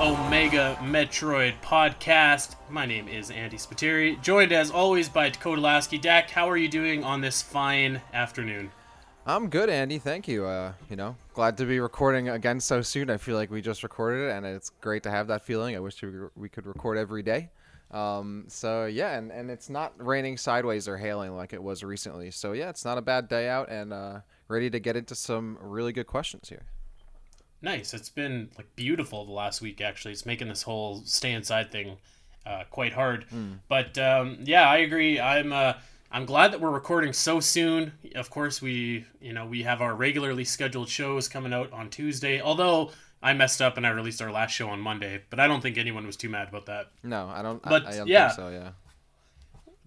Omega Metroid podcast. My name is Andy Spiteri, joined as always by Dakota Lasky. Dak, how are you doing on this fine afternoon? I'm good, Andy. Thank you. Uh, you know, glad to be recording again so soon. I feel like we just recorded it, and it's great to have that feeling. I wish we, we could record every day. Um, so yeah, and, and it's not raining sideways or hailing like it was recently. So yeah, it's not a bad day out, and uh, ready to get into some really good questions here. Nice. It's been like beautiful the last week. Actually, it's making this whole stay inside thing uh, quite hard. Mm. But um, yeah, I agree. I'm uh, I'm glad that we're recording so soon. Of course, we you know we have our regularly scheduled shows coming out on Tuesday. Although I messed up and I released our last show on Monday, but I don't think anyone was too mad about that. No, I don't. But I, I don't yeah, so yeah.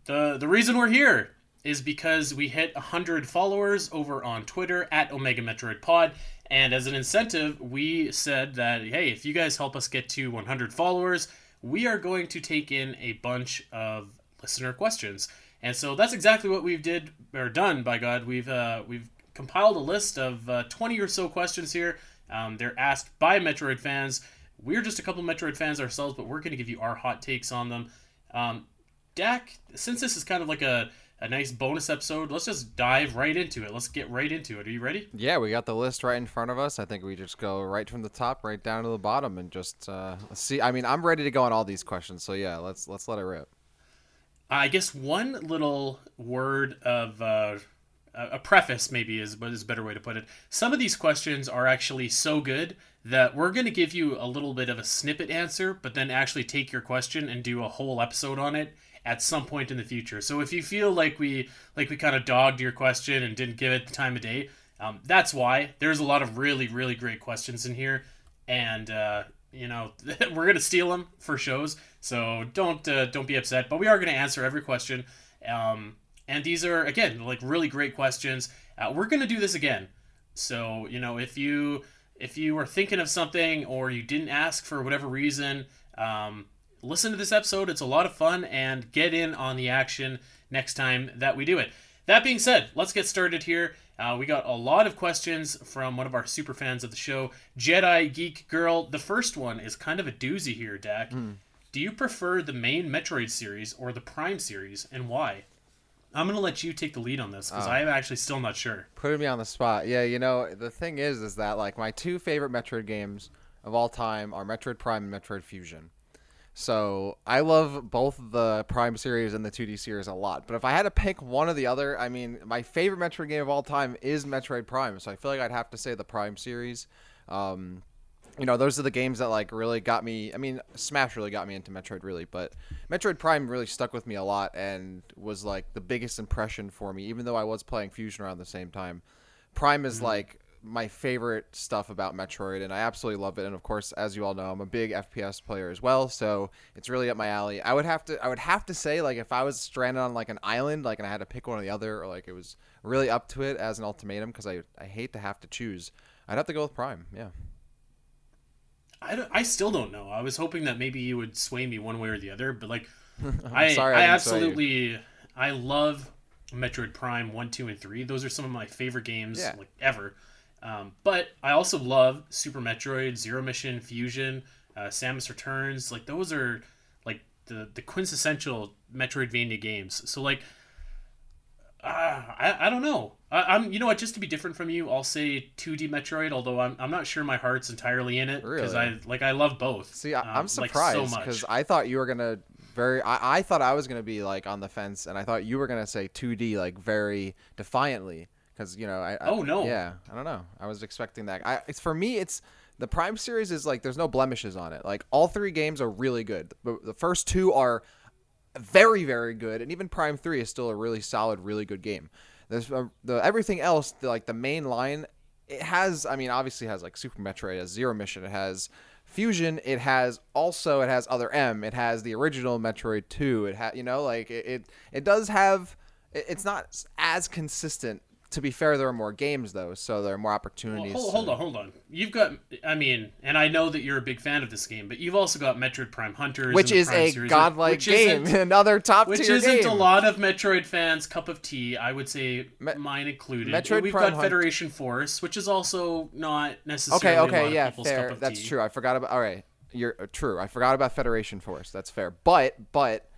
The the reason we're here is because we hit 100 followers over on Twitter at Omega Metroid Pod. And as an incentive, we said that, hey, if you guys help us get to 100 followers, we are going to take in a bunch of listener questions. And so that's exactly what we've did or done. By God, we've uh, we've compiled a list of uh, 20 or so questions here. Um, they're asked by Metroid fans. We're just a couple Metroid fans ourselves, but we're going to give you our hot takes on them. Um, Dak, since this is kind of like a a nice bonus episode. Let's just dive right into it. Let's get right into it. Are you ready? Yeah, we got the list right in front of us. I think we just go right from the top right down to the bottom and just uh, see. I mean, I'm ready to go on all these questions. So yeah, let's let's let it rip. I guess one little word of uh, a preface maybe is but is a better way to put it. Some of these questions are actually so good that we're going to give you a little bit of a snippet answer, but then actually take your question and do a whole episode on it at some point in the future. So if you feel like we like we kind of dogged your question and didn't give it the time of day, um, that's why. There's a lot of really really great questions in here, and uh, you know we're gonna steal them for shows. So don't uh, don't be upset. But we are gonna answer every question. Um, and these are again like really great questions. Uh, we're gonna do this again. So you know if you if you were thinking of something or you didn't ask for whatever reason, um, listen to this episode. It's a lot of fun and get in on the action next time that we do it. That being said, let's get started here. Uh, we got a lot of questions from one of our super fans of the show, Jedi Geek Girl. The first one is kind of a doozy here, Dak. Mm. Do you prefer the main Metroid series or the Prime series, and why? I'm gonna let you take the lead on this because uh, I am actually still not sure. Putting me on the spot. Yeah, you know the thing is, is that like my two favorite Metroid games of all time are Metroid Prime and Metroid Fusion. So I love both the Prime series and the 2D series a lot. But if I had to pick one or the other, I mean, my favorite Metroid game of all time is Metroid Prime. So I feel like I'd have to say the Prime series. Um, you know, those are the games that like really got me. I mean, Smash really got me into Metroid, really, but Metroid Prime really stuck with me a lot and was like the biggest impression for me. Even though I was playing Fusion around the same time, Prime is mm-hmm. like my favorite stuff about Metroid, and I absolutely love it. And of course, as you all know, I'm a big FPS player as well, so it's really up my alley. I would have to, I would have to say, like, if I was stranded on like an island, like, and I had to pick one or the other, or like it was really up to it as an ultimatum, because I, I hate to have to choose. I'd have to go with Prime. Yeah. I, don't, I still don't know. I was hoping that maybe you would sway me one way or the other, but like, I, sorry, I, I absolutely, I love Metroid Prime one, two, and three. Those are some of my favorite games yeah. like ever. Um, but I also love Super Metroid, Zero Mission, Fusion, uh, Samus Returns. Like those are like the the quintessential Metroidvania games. So like, uh, I I don't know. I, am you know what? Just to be different from you, I'll say 2D Metroid. Although I'm I'm not sure my heart's entirely in it because really? I like I love both. See, I, am surprised because like so I thought you were gonna very. I, I thought I was gonna be like on the fence, and I thought you were gonna say 2D like very defiantly because you know I, oh no. Yeah I don't know. I was expecting that. I it's for me it's the Prime series is like there's no blemishes on it. Like all three games are really good. But the first two are very very good and even Prime three is still a really solid really good game. There's uh, the everything else the, like the main line it has I mean obviously has like Super Metroid it has Zero Mission it has Fusion it has also it has Other M it has the original Metroid 2 it has you know like it, it it does have it's not as consistent to be fair, there are more games though, so there are more Well, opportunities. hold, to- hold on, hold on. You've got, I mean, and I know that you're a big fan of this game, but you've also got Metroid Prime Hunters, which is Prime a series, godlike which game, another top tier. Which tier isn't game. a lot of Metroid fans' cup of tea. I would say Me- mine included. Metroid We've Prime got Hunt- Federation Force, which is also not necessarily Okay, okay, of yeah, fair. That's tea. true. I forgot about. All right, you're uh, true. I forgot about Federation Force. That's fair. But but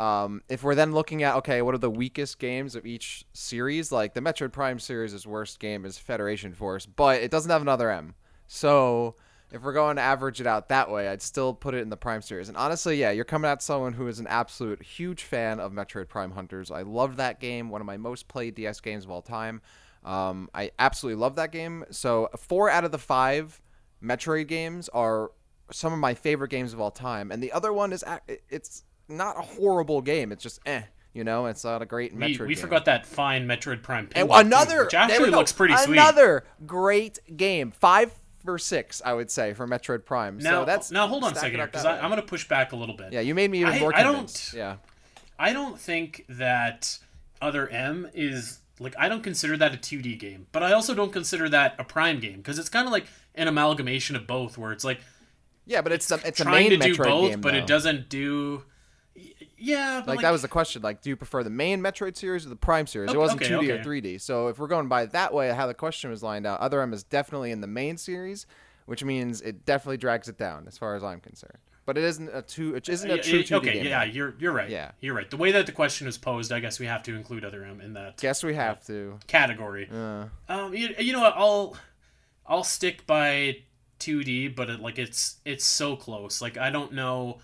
um, if we're then looking at okay, what are the weakest games of each series? Like the Metroid Prime series' worst game is Federation Force, but it doesn't have another M. So if we're going to average it out that way, I'd still put it in the Prime series. And honestly, yeah, you're coming at someone who is an absolute huge fan of Metroid Prime Hunters. I love that game, one of my most played DS games of all time. Um, I absolutely love that game. So four out of the five Metroid games are some of my favorite games of all time, and the other one is it's not a horrible game. It's just eh, you know, it's not a great We, Metroid. we game. forgot that fine Metroid Prime And Pinball, too, another which actually looks pretty sweet. Another great game, five for six, I would say, for Metroid Prime. Now, so that's now hold on a second because. I'm going to push back a little bit. yeah, you made me even I- more I don't- Yeah, I don't think that Other M is like I don't consider that a 2D game, but I also don't consider that a Prime game because it's kind of like an amalgamation of both, where it's like yeah, but it's it's a trying main to do both, game, but though. it doesn't do. Yeah, but like, that was the question. Like, do you prefer the main Metroid series or the Prime series? Okay, it wasn't okay, 2D or 3D. So if we're going by that way, how the question was lined out, Other M is definitely in the main series, which means it definitely drags it down as far as I'm concerned. But it isn't a two. It isn't a true 2D okay, game. yeah, you're you're right. Yeah. you're right. The way that the question is posed, I guess we have to include Other M in that Guess we have to. category. Uh, Um, you, you know what? I'll I'll stick by 2D, but it, like it's it's so close. Like I don't know.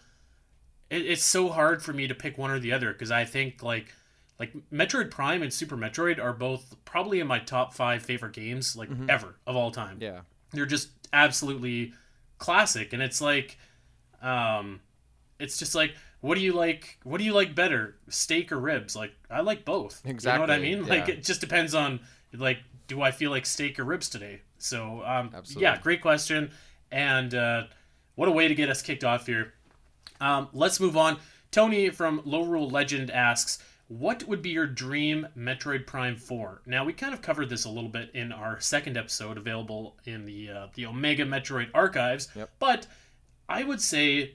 It, it's so hard for me to pick one or the other because I think like like Metroid Prime and Super Metroid are both probably in my top five favorite games like ever of all time. yeah. They're just absolutely classic, and it's like, um, it's just like. What do you like? What do you like better, steak or ribs? Like I like both. Exactly. You know what I mean? Like yeah. it just depends on like do I feel like steak or ribs today? So um, Absolutely. yeah, great question, and uh, what a way to get us kicked off here. Um, let's move on. Tony from Low Rule Legend asks, "What would be your dream Metroid Prime 4?" Now we kind of covered this a little bit in our second episode, available in the uh, the Omega Metroid archives. Yep. But I would say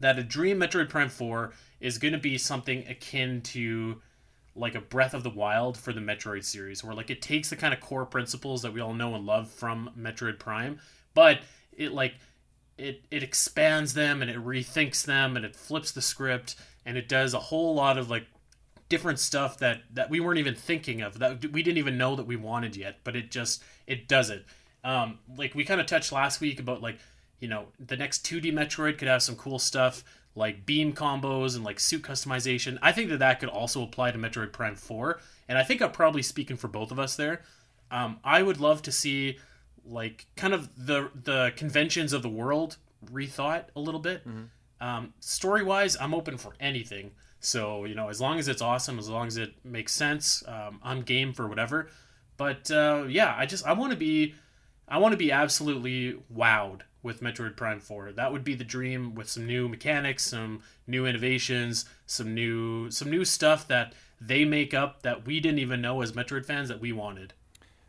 that a dream Metroid Prime 4 is going to be something akin to like a Breath of the Wild for the Metroid series, where like it takes the kind of core principles that we all know and love from Metroid Prime, but it like it it expands them and it rethinks them and it flips the script and it does a whole lot of like different stuff that that we weren't even thinking of that we didn't even know that we wanted yet but it just it does it. Um like we kind of touched last week about like you know the next 2d metroid could have some cool stuff like beam combos and like suit customization. I think that that could also apply to metroid prime 4 and i think i'm probably speaking for both of us there. Um, i would love to see like kind of the the conventions of the world rethought a little bit. Um, story wise i'm open for anything. So you know as long as it's awesome as long as it makes sense um, i'm game for whatever. But uh, yeah i just i want to be i want to be absolutely wowed with metroid prime 4 that would be the dream with some new mechanics some new innovations some new some new stuff that they make up that we didn't even know as metroid fans that we wanted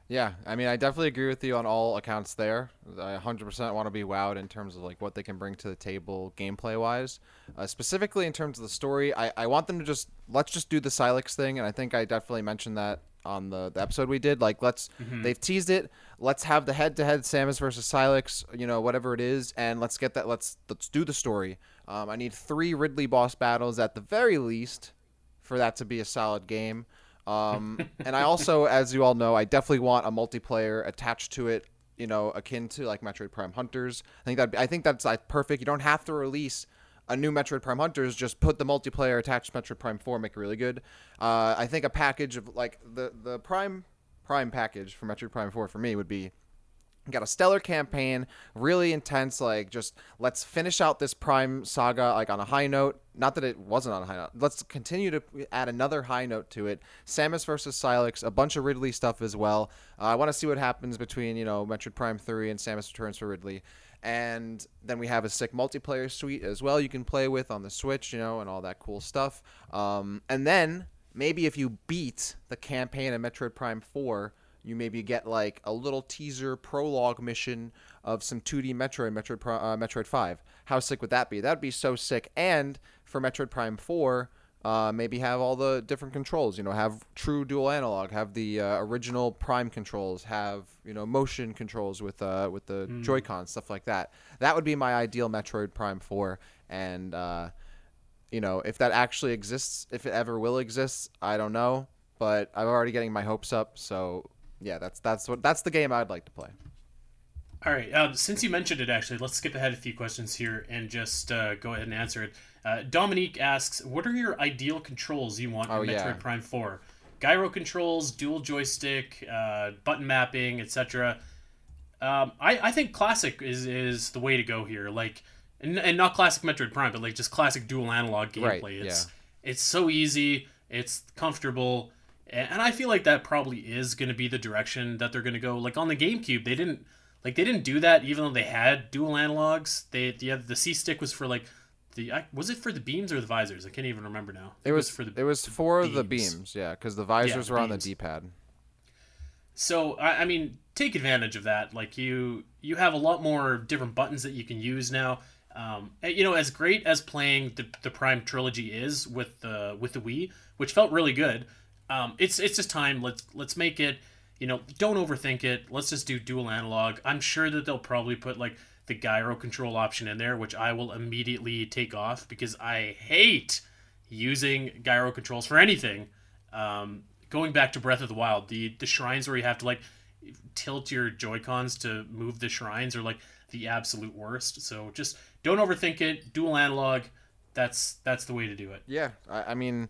Yeah, I mean, I definitely agree with you on all accounts there. I 100% want to be wowed in terms of like what they can bring to the table gameplay wise. Uh, specifically in terms of the story, I, I want them to just let's just do the Sylux thing, and I think I definitely mentioned that on the, the episode we did. Like, let's they've teased it. Let's have the head-to-head Samus versus Sylux, you know, whatever it is, and let's get that. Let's let's do the story. Um, I need three Ridley boss battles at the very least for that to be a solid game. Um, and I also, as you all know, I definitely want a multiplayer attached to it. You know, akin to like Metroid Prime Hunters. I think that I think that's like perfect. You don't have to release a new Metroid Prime Hunters. Just put the multiplayer attached to Metroid Prime Four, make it really good. Uh, I think a package of like the the Prime Prime package for Metroid Prime Four for me would be got a stellar campaign really intense like just let's finish out this prime saga like on a high note. Not that it wasn't on a high note. Let's continue to add another high note to it. Samus versus Sylux a bunch of ridley stuff as well. Uh, i want to see what happens between you know metroid prime 3 and samus returns for ridley. And then we have a sick multiplayer suite as well you can play with on the switch you know and all that cool stuff. Um, and then maybe if you beat the campaign in Metroid Prime 4, you maybe get like a little teaser prologue mission of some 2D Metroid, Metroid, uh, Metroid 5. How sick would that be? That would be so sick. And for Metroid Prime 4, uh, maybe have all the different controls. You know, have true dual analog, have the uh, original Prime controls, have you know motion controls with uh, with the mm. Joy-Con stuff like that. That would be my ideal Metroid Prime 4. And uh, you know, if that actually exists, if it ever will exist, I don't know. But I'm already getting my hopes up. So yeah, that's that's what that's the game I'd like to play. All right. Um, since you mentioned it, actually, let's skip ahead a few questions here and just uh, go ahead and answer it. Uh, Dominique asks, "What are your ideal controls you want oh, in Metroid yeah. Prime 4? Gyro controls, dual joystick, uh, button mapping, etc." Um, I, I think classic is is the way to go here. Like, and, and not classic Metroid Prime, but like just classic dual analog gameplay. Right, it's yeah. it's so easy. It's comfortable. And I feel like that probably is going to be the direction that they're going to go. Like on the GameCube, they didn't like they didn't do that even though they had dual analogs. They the the C stick was for like the was it for the beams or the visors? I can't even remember now. It, it was, was, for the. It was for beams. the beams, yeah, because the visors yeah, the were beams. on the D-pad. So I, I mean, take advantage of that. Like you, you have a lot more different buttons that you can use now. Um, you know, as great as playing the, the Prime trilogy is with the with the Wii, which felt really good. Um, it's it's just time. Let's let's make it. You know, don't overthink it. Let's just do dual analog. I'm sure that they'll probably put like the gyro control option in there, which I will immediately take off because I hate using gyro controls for anything. Um, going back to Breath of the Wild, the the shrines where you have to like tilt your Joy Cons to move the shrines are like the absolute worst. So just don't overthink it. Dual analog. That's that's the way to do it. Yeah, I, I mean,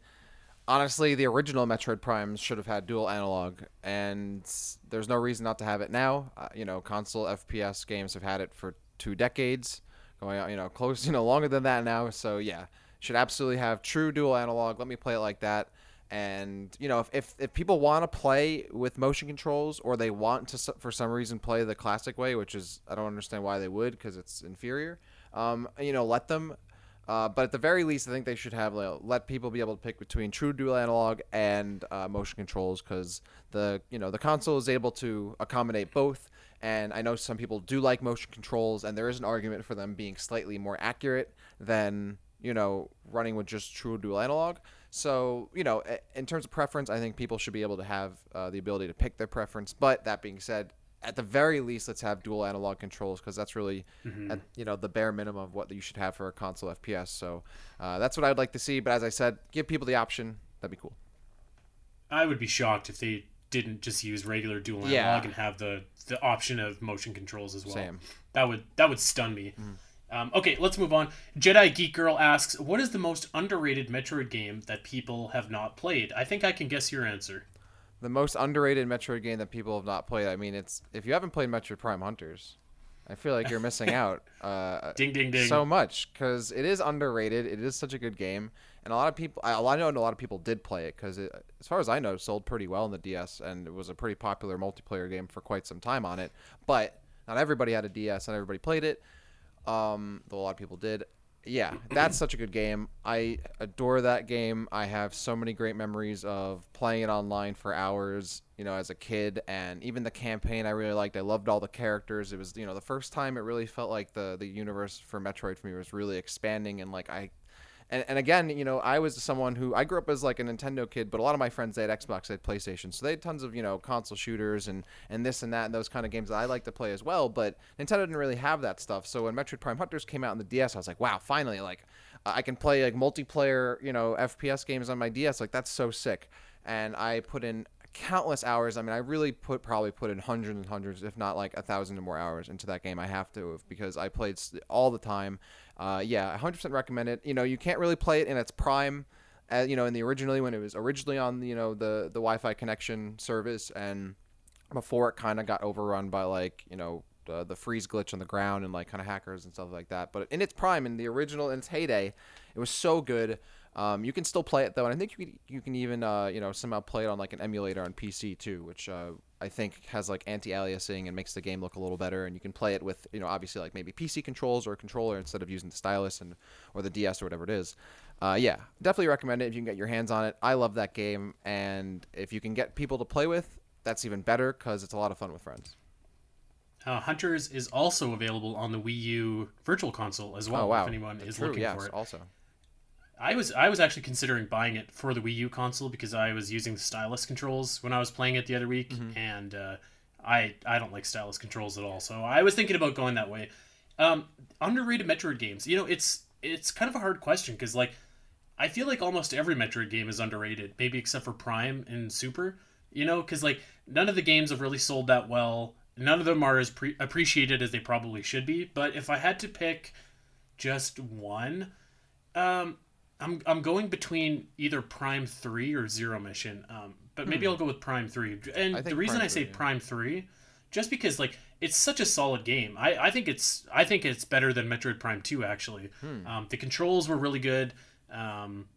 honestly, the original Metroid Prime should have had dual analog, and there's no reason not to have it now. Uh, you know, console FPS games have had it for two decades, going out, you know, close, you know, longer than that now. So yeah, should absolutely have true dual analog. Let me play it like that. And you know, if if, if people want to play with motion controls or they want to for some reason play the classic way, which is I don't understand why they would because it's inferior. Um, you know, let them. Uh, but at the very least, I think they should have like, let people be able to pick between true dual analog and uh, motion controls because the you know the console is able to accommodate both. And I know some people do like motion controls, and there is an argument for them being slightly more accurate than you know running with just true dual analog. So you know, in terms of preference, I think people should be able to have uh, the ability to pick their preference. But that being said, at the very least, let's have dual analog controls because that's really, mm-hmm. at, you know, the bare minimum of what you should have for a console FPS. So uh, that's what I'd like to see. But as I said, give people the option. That'd be cool. I would be shocked if they didn't just use regular dual analog yeah. and have the the option of motion controls as well. Same. That would that would stun me. Mm. Um, okay, let's move on. Jedi Geek Girl asks, "What is the most underrated Metroid game that people have not played?" I think I can guess your answer. The most underrated Metroid game that people have not played. I mean, it's if you haven't played Metroid Prime Hunters, I feel like you're missing out. Uh, ding ding ding. So much because it is underrated. It is such a good game, and a lot of people, I, I know a lot of people did play it because, as far as I know, sold pretty well in the DS, and it was a pretty popular multiplayer game for quite some time on it. But not everybody had a DS, and everybody played it. Um, though a lot of people did. Yeah, that's such a good game. I adore that game. I have so many great memories of playing it online for hours, you know, as a kid, and even the campaign I really liked. I loved all the characters. It was, you know, the first time it really felt like the the universe for Metroid for me was really expanding, and like I and, and again, you know, I was someone who I grew up as like a Nintendo kid, but a lot of my friends they had Xbox, they had PlayStation, so they had tons of you know console shooters and and this and that and those kind of games that I like to play as well. But Nintendo didn't really have that stuff. So when Metroid Prime Hunters came out on the DS, I was like, wow, finally, like I can play like multiplayer, you know, FPS games on my DS. Like that's so sick. And I put in countless hours. I mean, I really put probably put in hundreds and hundreds, if not like a thousand or more hours into that game. I have to because I played all the time. Uh, yeah, 100% recommend it. You know, you can't really play it in its prime. Uh, you know, in the originally when it was originally on you know the the Wi-Fi connection service, and before it kind of got overrun by like you know uh, the freeze glitch on the ground and like kind of hackers and stuff like that. But in its prime, in the original, in its heyday, it was so good. Um, you can still play it though, and I think you can, you can even uh, you know somehow play it on like an emulator on PC too, which uh, I think has like anti-aliasing and makes the game look a little better. And you can play it with you know obviously like maybe PC controls or a controller instead of using the stylus and or the DS or whatever it is. Uh, yeah, definitely recommend it if you can get your hands on it. I love that game, and if you can get people to play with, that's even better because it's a lot of fun with friends. Uh, Hunters is also available on the Wii U Virtual Console as well. Oh wow, If anyone is True, looking yes, for it, also. I was I was actually considering buying it for the Wii U console because I was using the stylus controls when I was playing it the other week, Mm-hmm. and uh, I I don't like stylus controls at all. So I was thinking about going that way. Um, underrated Metroid games. You know, it's it's kind of a hard question because like I feel like almost every Metroid game is underrated, maybe except for Prime and Super. You know, because like none of the games have really sold that well. None of them are as pre- appreciated as they probably should be. But if I had to pick just one, um, I'm I'm going between either Prime Three or Zero Mission. Um, but maybe I'll go with Prime Three. And Hmm. The reason Prime I say 3, yeah. Prime Three, just because like it's such a solid game. I, I think it's I think it's better than Metroid Prime Two actually. Hmm. Um, the controls were really good. Um,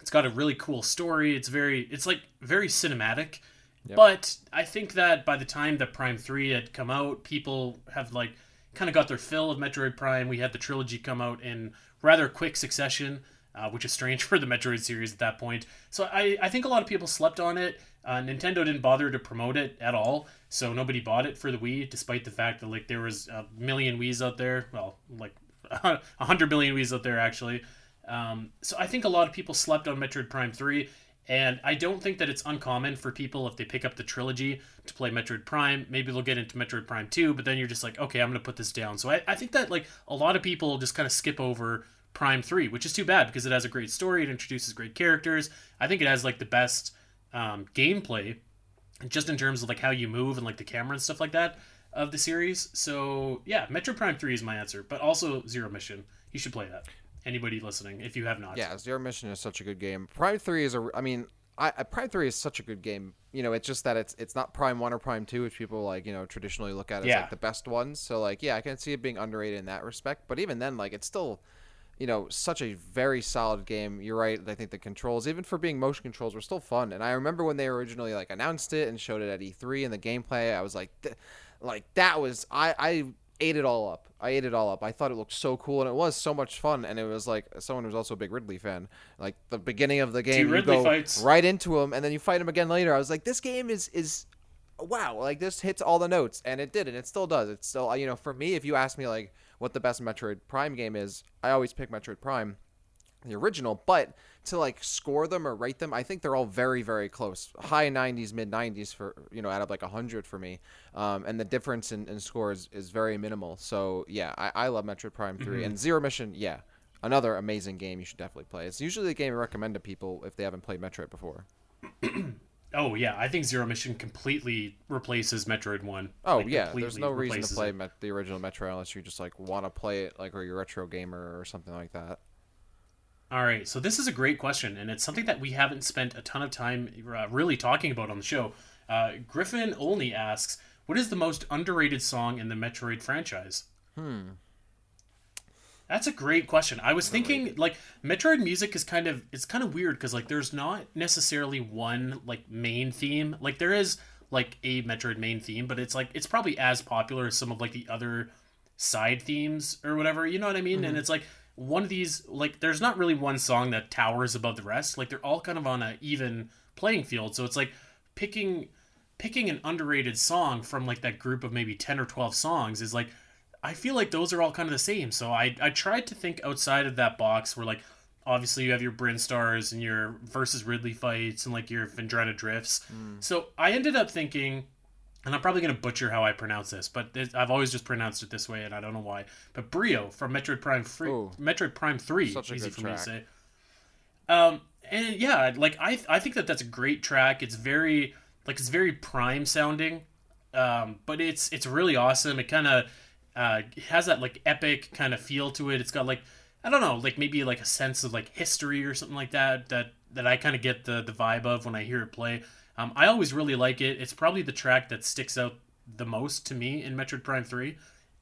it's got a really cool story. It's very it's like very cinematic. Yep. But I think that by the time that Prime 3 had come out, people have like kind of got their fill of Metroid Prime. We had the trilogy come out in rather quick succession, uh, which is strange for the Metroid series at that point. So I, I think a lot of people slept on it. Uh, Nintendo didn't bother to promote it at all, so nobody bought it for the Wii, despite the fact that like there was a million Wii's out there. Well, like a hundred million Wii's out there actually. Um, so I think a lot of people slept on Metroid Prime 3, and I don't think that it's uncommon for people if they pick up the trilogy to play Metroid Prime. Maybe they'll get into Metroid Prime 2, but then you're just like, okay, I'm going to put this down. So I, I think that like a lot of people just kind of skip over Prime 3, which is too bad because it has a great story, it introduces great characters. I think it has like the best um, gameplay just in terms of like how you move and like the camera and stuff like that of the series. So yeah, Metro Prime 3 is my answer, but also Zero Mission. You should play that. Anybody listening, if you have not. Yeah, Zero Mission is such a good game. Prime Three is a. I mean, I, I Prime Three is such a good game. You know, it's just that it's it's not Prime One or Prime Two, which people like you know traditionally look at as Yeah. like the best ones. So like, yeah, I can see it being underrated in that respect. But even then, like, it's still. You know, such a very solid game. You're right. I think the controls, even for being motion controls, were still fun. And I remember when they originally like announced it and showed it at E3 and the gameplay, I was like, th- like that was I I ate it all up. I ate it all up. I thought it looked so cool and it was so much fun. And it was like someone who's also a big Ridley fan. Like the beginning of the game, you go fights. right into him and then you fight him again later. I was like, this game is is wow. Like this hits all the notes and it did and it still does. It's still you know for me, if you ask me like what the best Metroid Prime game is, I always pick Metroid Prime the original, but to like score them or rate them, I think they're all very, very close. High 90s, mid 90s for you know, out of like 100 for me. Um, and the difference in, in scores is very minimal. So yeah, I, I love Metroid Prime 3 and Zero Mission. Yeah, another amazing game you should definitely play. It's usually the game I recommend to people if they haven't played Metroid before. Oh yeah, I think Zero Mission completely replaces Metroid One. Oh Like, yeah, there's no reason to play. Met- the original Metro unless you just like want to play it like or you're a retro gamer or something like that. All right, so this is a great question, and it's something that we haven't spent a ton of time uh, really talking about on the show. Uh, Griffin only asks, "What is the most underrated song in the Metroid franchise?" Hmm. That's a great question. I was thinking like Metroid music is kind of it's kind of weird because like there's not necessarily one like main theme. Like there is like a Metroid main theme, but it's like it's probably as popular as some of like the other side themes or whatever. You know what I mean? And mm-hmm. it's like one of these like there's not really one song that towers above the rest. Like they're all kind of on a even playing field. So it's like picking picking an underrated song from like that group of maybe 10 or 12 songs is like I feel like those are all kind of the same. So I I tried to think outside of that box where like obviously you have your Brinstars and your versus Ridley fights and like your Phendrana drifts. So I ended up thinking and I'm probably going to butcher how I pronounce this, but I've always just pronounced it this way and I don't know why. But Brio from Metroid Prime 3 Ooh. Metroid Prime 3 Such a easy for me to say. Um, and yeah, like I, I think that that's a great track. It's very, like it's very prime sounding, um, but it's it's really awesome. It kind of uh, has that like epic kind of feel to it. It's got like I don't know, like maybe like a sense of like history or something like that. That that I kind of get the the vibe of when I hear it play. Um, I always really like it. It's probably the track that sticks out the most to me in Metroid Prime Three,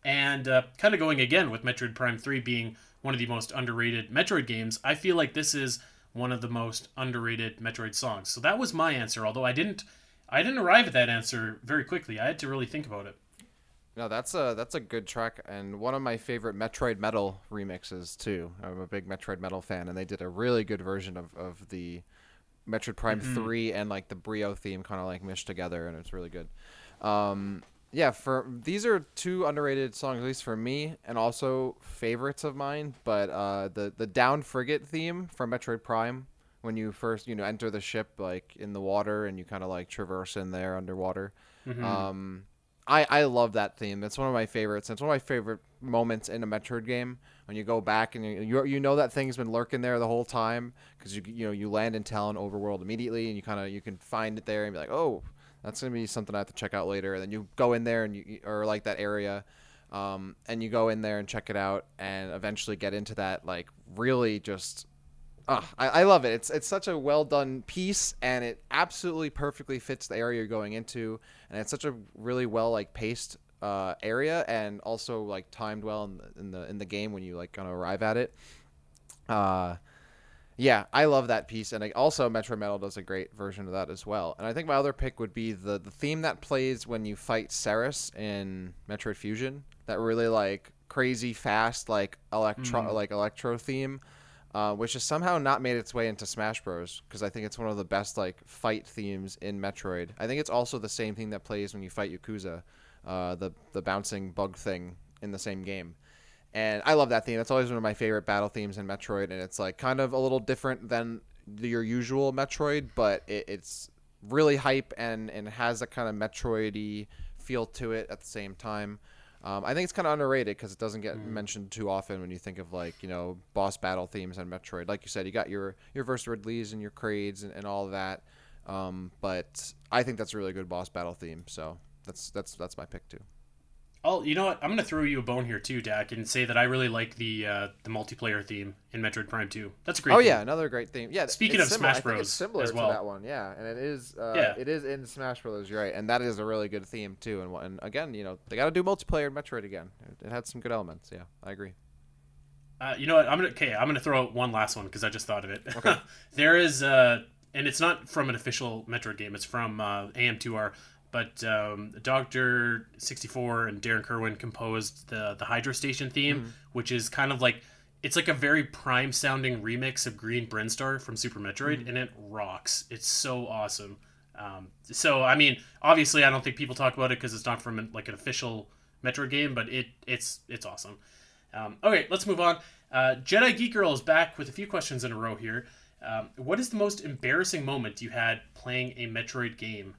and uh, kind of going again with Metroid Prime Three being one of the most underrated Metroid games. I feel like this is one of the most underrated Metroid songs. So that was my answer. Although I didn't, I didn't arrive at that answer very quickly. I had to really think about it. No, that's a that's a good track and one of my favorite Metroid Metal remixes too. I'm a big Metroid Metal fan, and they did a really good version of, of the Metroid Prime Mhm. Three and like the Brio theme kind of like meshed together, and it's really good. Um, yeah, for these are two underrated songs, at least for me, and also favorites of mine. But uh, the the Down Frigate theme from Metroid Prime, when you first you know enter the ship like in the water and you kind of like traverse in there underwater. Mhm. Um, I I love that theme. It's one of my favorites. It's one of my favorite moments in a Metroid game when you go back and you you, know that thing's been lurking there the whole time because you you know you land in Tallon Overworld immediately and you kind of you can find it there and be like oh that's gonna be something I have to check out later and then you go in there and you or like that area. Um, and you go in there and check it out, and eventually get into that like really just Ah, I, I love it. It's it's such a well done piece, and it absolutely perfectly fits the area you're going into, and it's such a really well like paced uh, area, and also like timed well in the in the in the game when you like kind of arrive at it. Uh, yeah, I love that piece, and I, also Metro Metal does a great version of that as well. And I think my other pick would be the the theme that plays when you fight Serris in Metroid Fusion. That really like crazy fast like electro Mm. like electro theme uh, which has somehow not made its way into Smash Bros. Because I think it's one of the best like fight themes in Metroid. I think it's also the same thing that plays when you fight Yakuza, uh, the the bouncing bug thing in the same game. And I love that theme. It's always one of my favorite battle themes in Metroid, and it's like kind of a little different than your usual Metroid, but it, it's really hype and and has a kind of Metroidy feel to it at the same time. Um, I think it's kind of underrated because it doesn't get Mm. mentioned too often when you think of like you know boss battle themes on Metroid. Like you said, you got your your Verse Ridleys and your Kraids and, and all that. Um, but I think that's a really good boss battle theme. So that's that's that's my pick too. Oh, you know what? I'm gonna throw you a bone here too, Dak, and say that I really like the uh, the multiplayer theme in Metroid Prime 2. That's a great. oh theme. yeah, another great theme. Yeah. Speaking of similar. Smash Bros. it's similar as to that one. Yeah, and it is. Uh, Yeah. It is in Smash Bros. You're right, and that is a really good theme too. And, and again, you know, they got to do multiplayer in Metroid again. It, it had some good elements. Yeah, I agree. Uh, you know what? I'm gonna okay. I'm gonna throw out one last one because I just thought of it. Okay. there is, uh, and it's not from an official Metroid game. It's from uh, AM2R. But um, Doctor 64 and Darren Kerwin composed the the Hydro Station theme, Hmm. which is kind of like it's like a very prime sounding remix of Green Brinstar from Super. Metroid, and it rocks. It's so awesome. Um, so I mean, obviously, I don't think people talk about it because it's not from like an official Metroid game, but it it's it's awesome. Um, okay, let's move on. Uh, Jedi Geek Girl is back with a few questions in a row here. Um, what is the most embarrassing moment you had playing a Metroid game?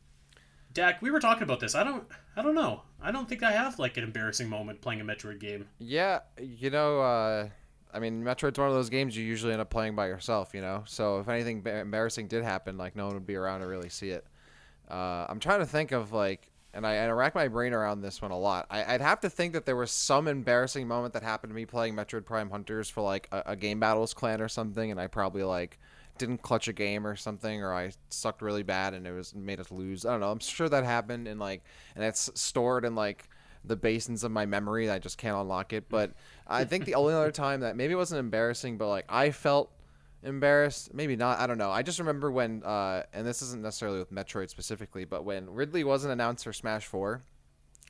Dak, we were talking about this. I don't, I don't know. I don't think I have like an embarrassing moment playing a Metroid game. Yeah, you know, uh, I mean, Metroid's one of those games you usually end up playing by yourself, you know. So if anything embarrassing did happen, like no one would be around to really see it. Uh, I'm trying to think of like, and I, I rack my brain around this one a lot. I, I'd have to think that there was some embarrassing moment that happened to me playing Metroid Prime Hunters for like a, a game battles clan or something, and I probably like didn't clutch a game or something, or I sucked really bad and it was made us lose. I don't know. I'm sure that happened, and like, and it's stored in like the basins of my memory. I just can't unlock it. But I think the only other time that maybe it wasn't embarrassing, but like I felt embarrassed, maybe not. I don't know. I just remember when, uh, and this isn't necessarily with Metroid specifically, but when Ridley wasn't announced for Smash Four,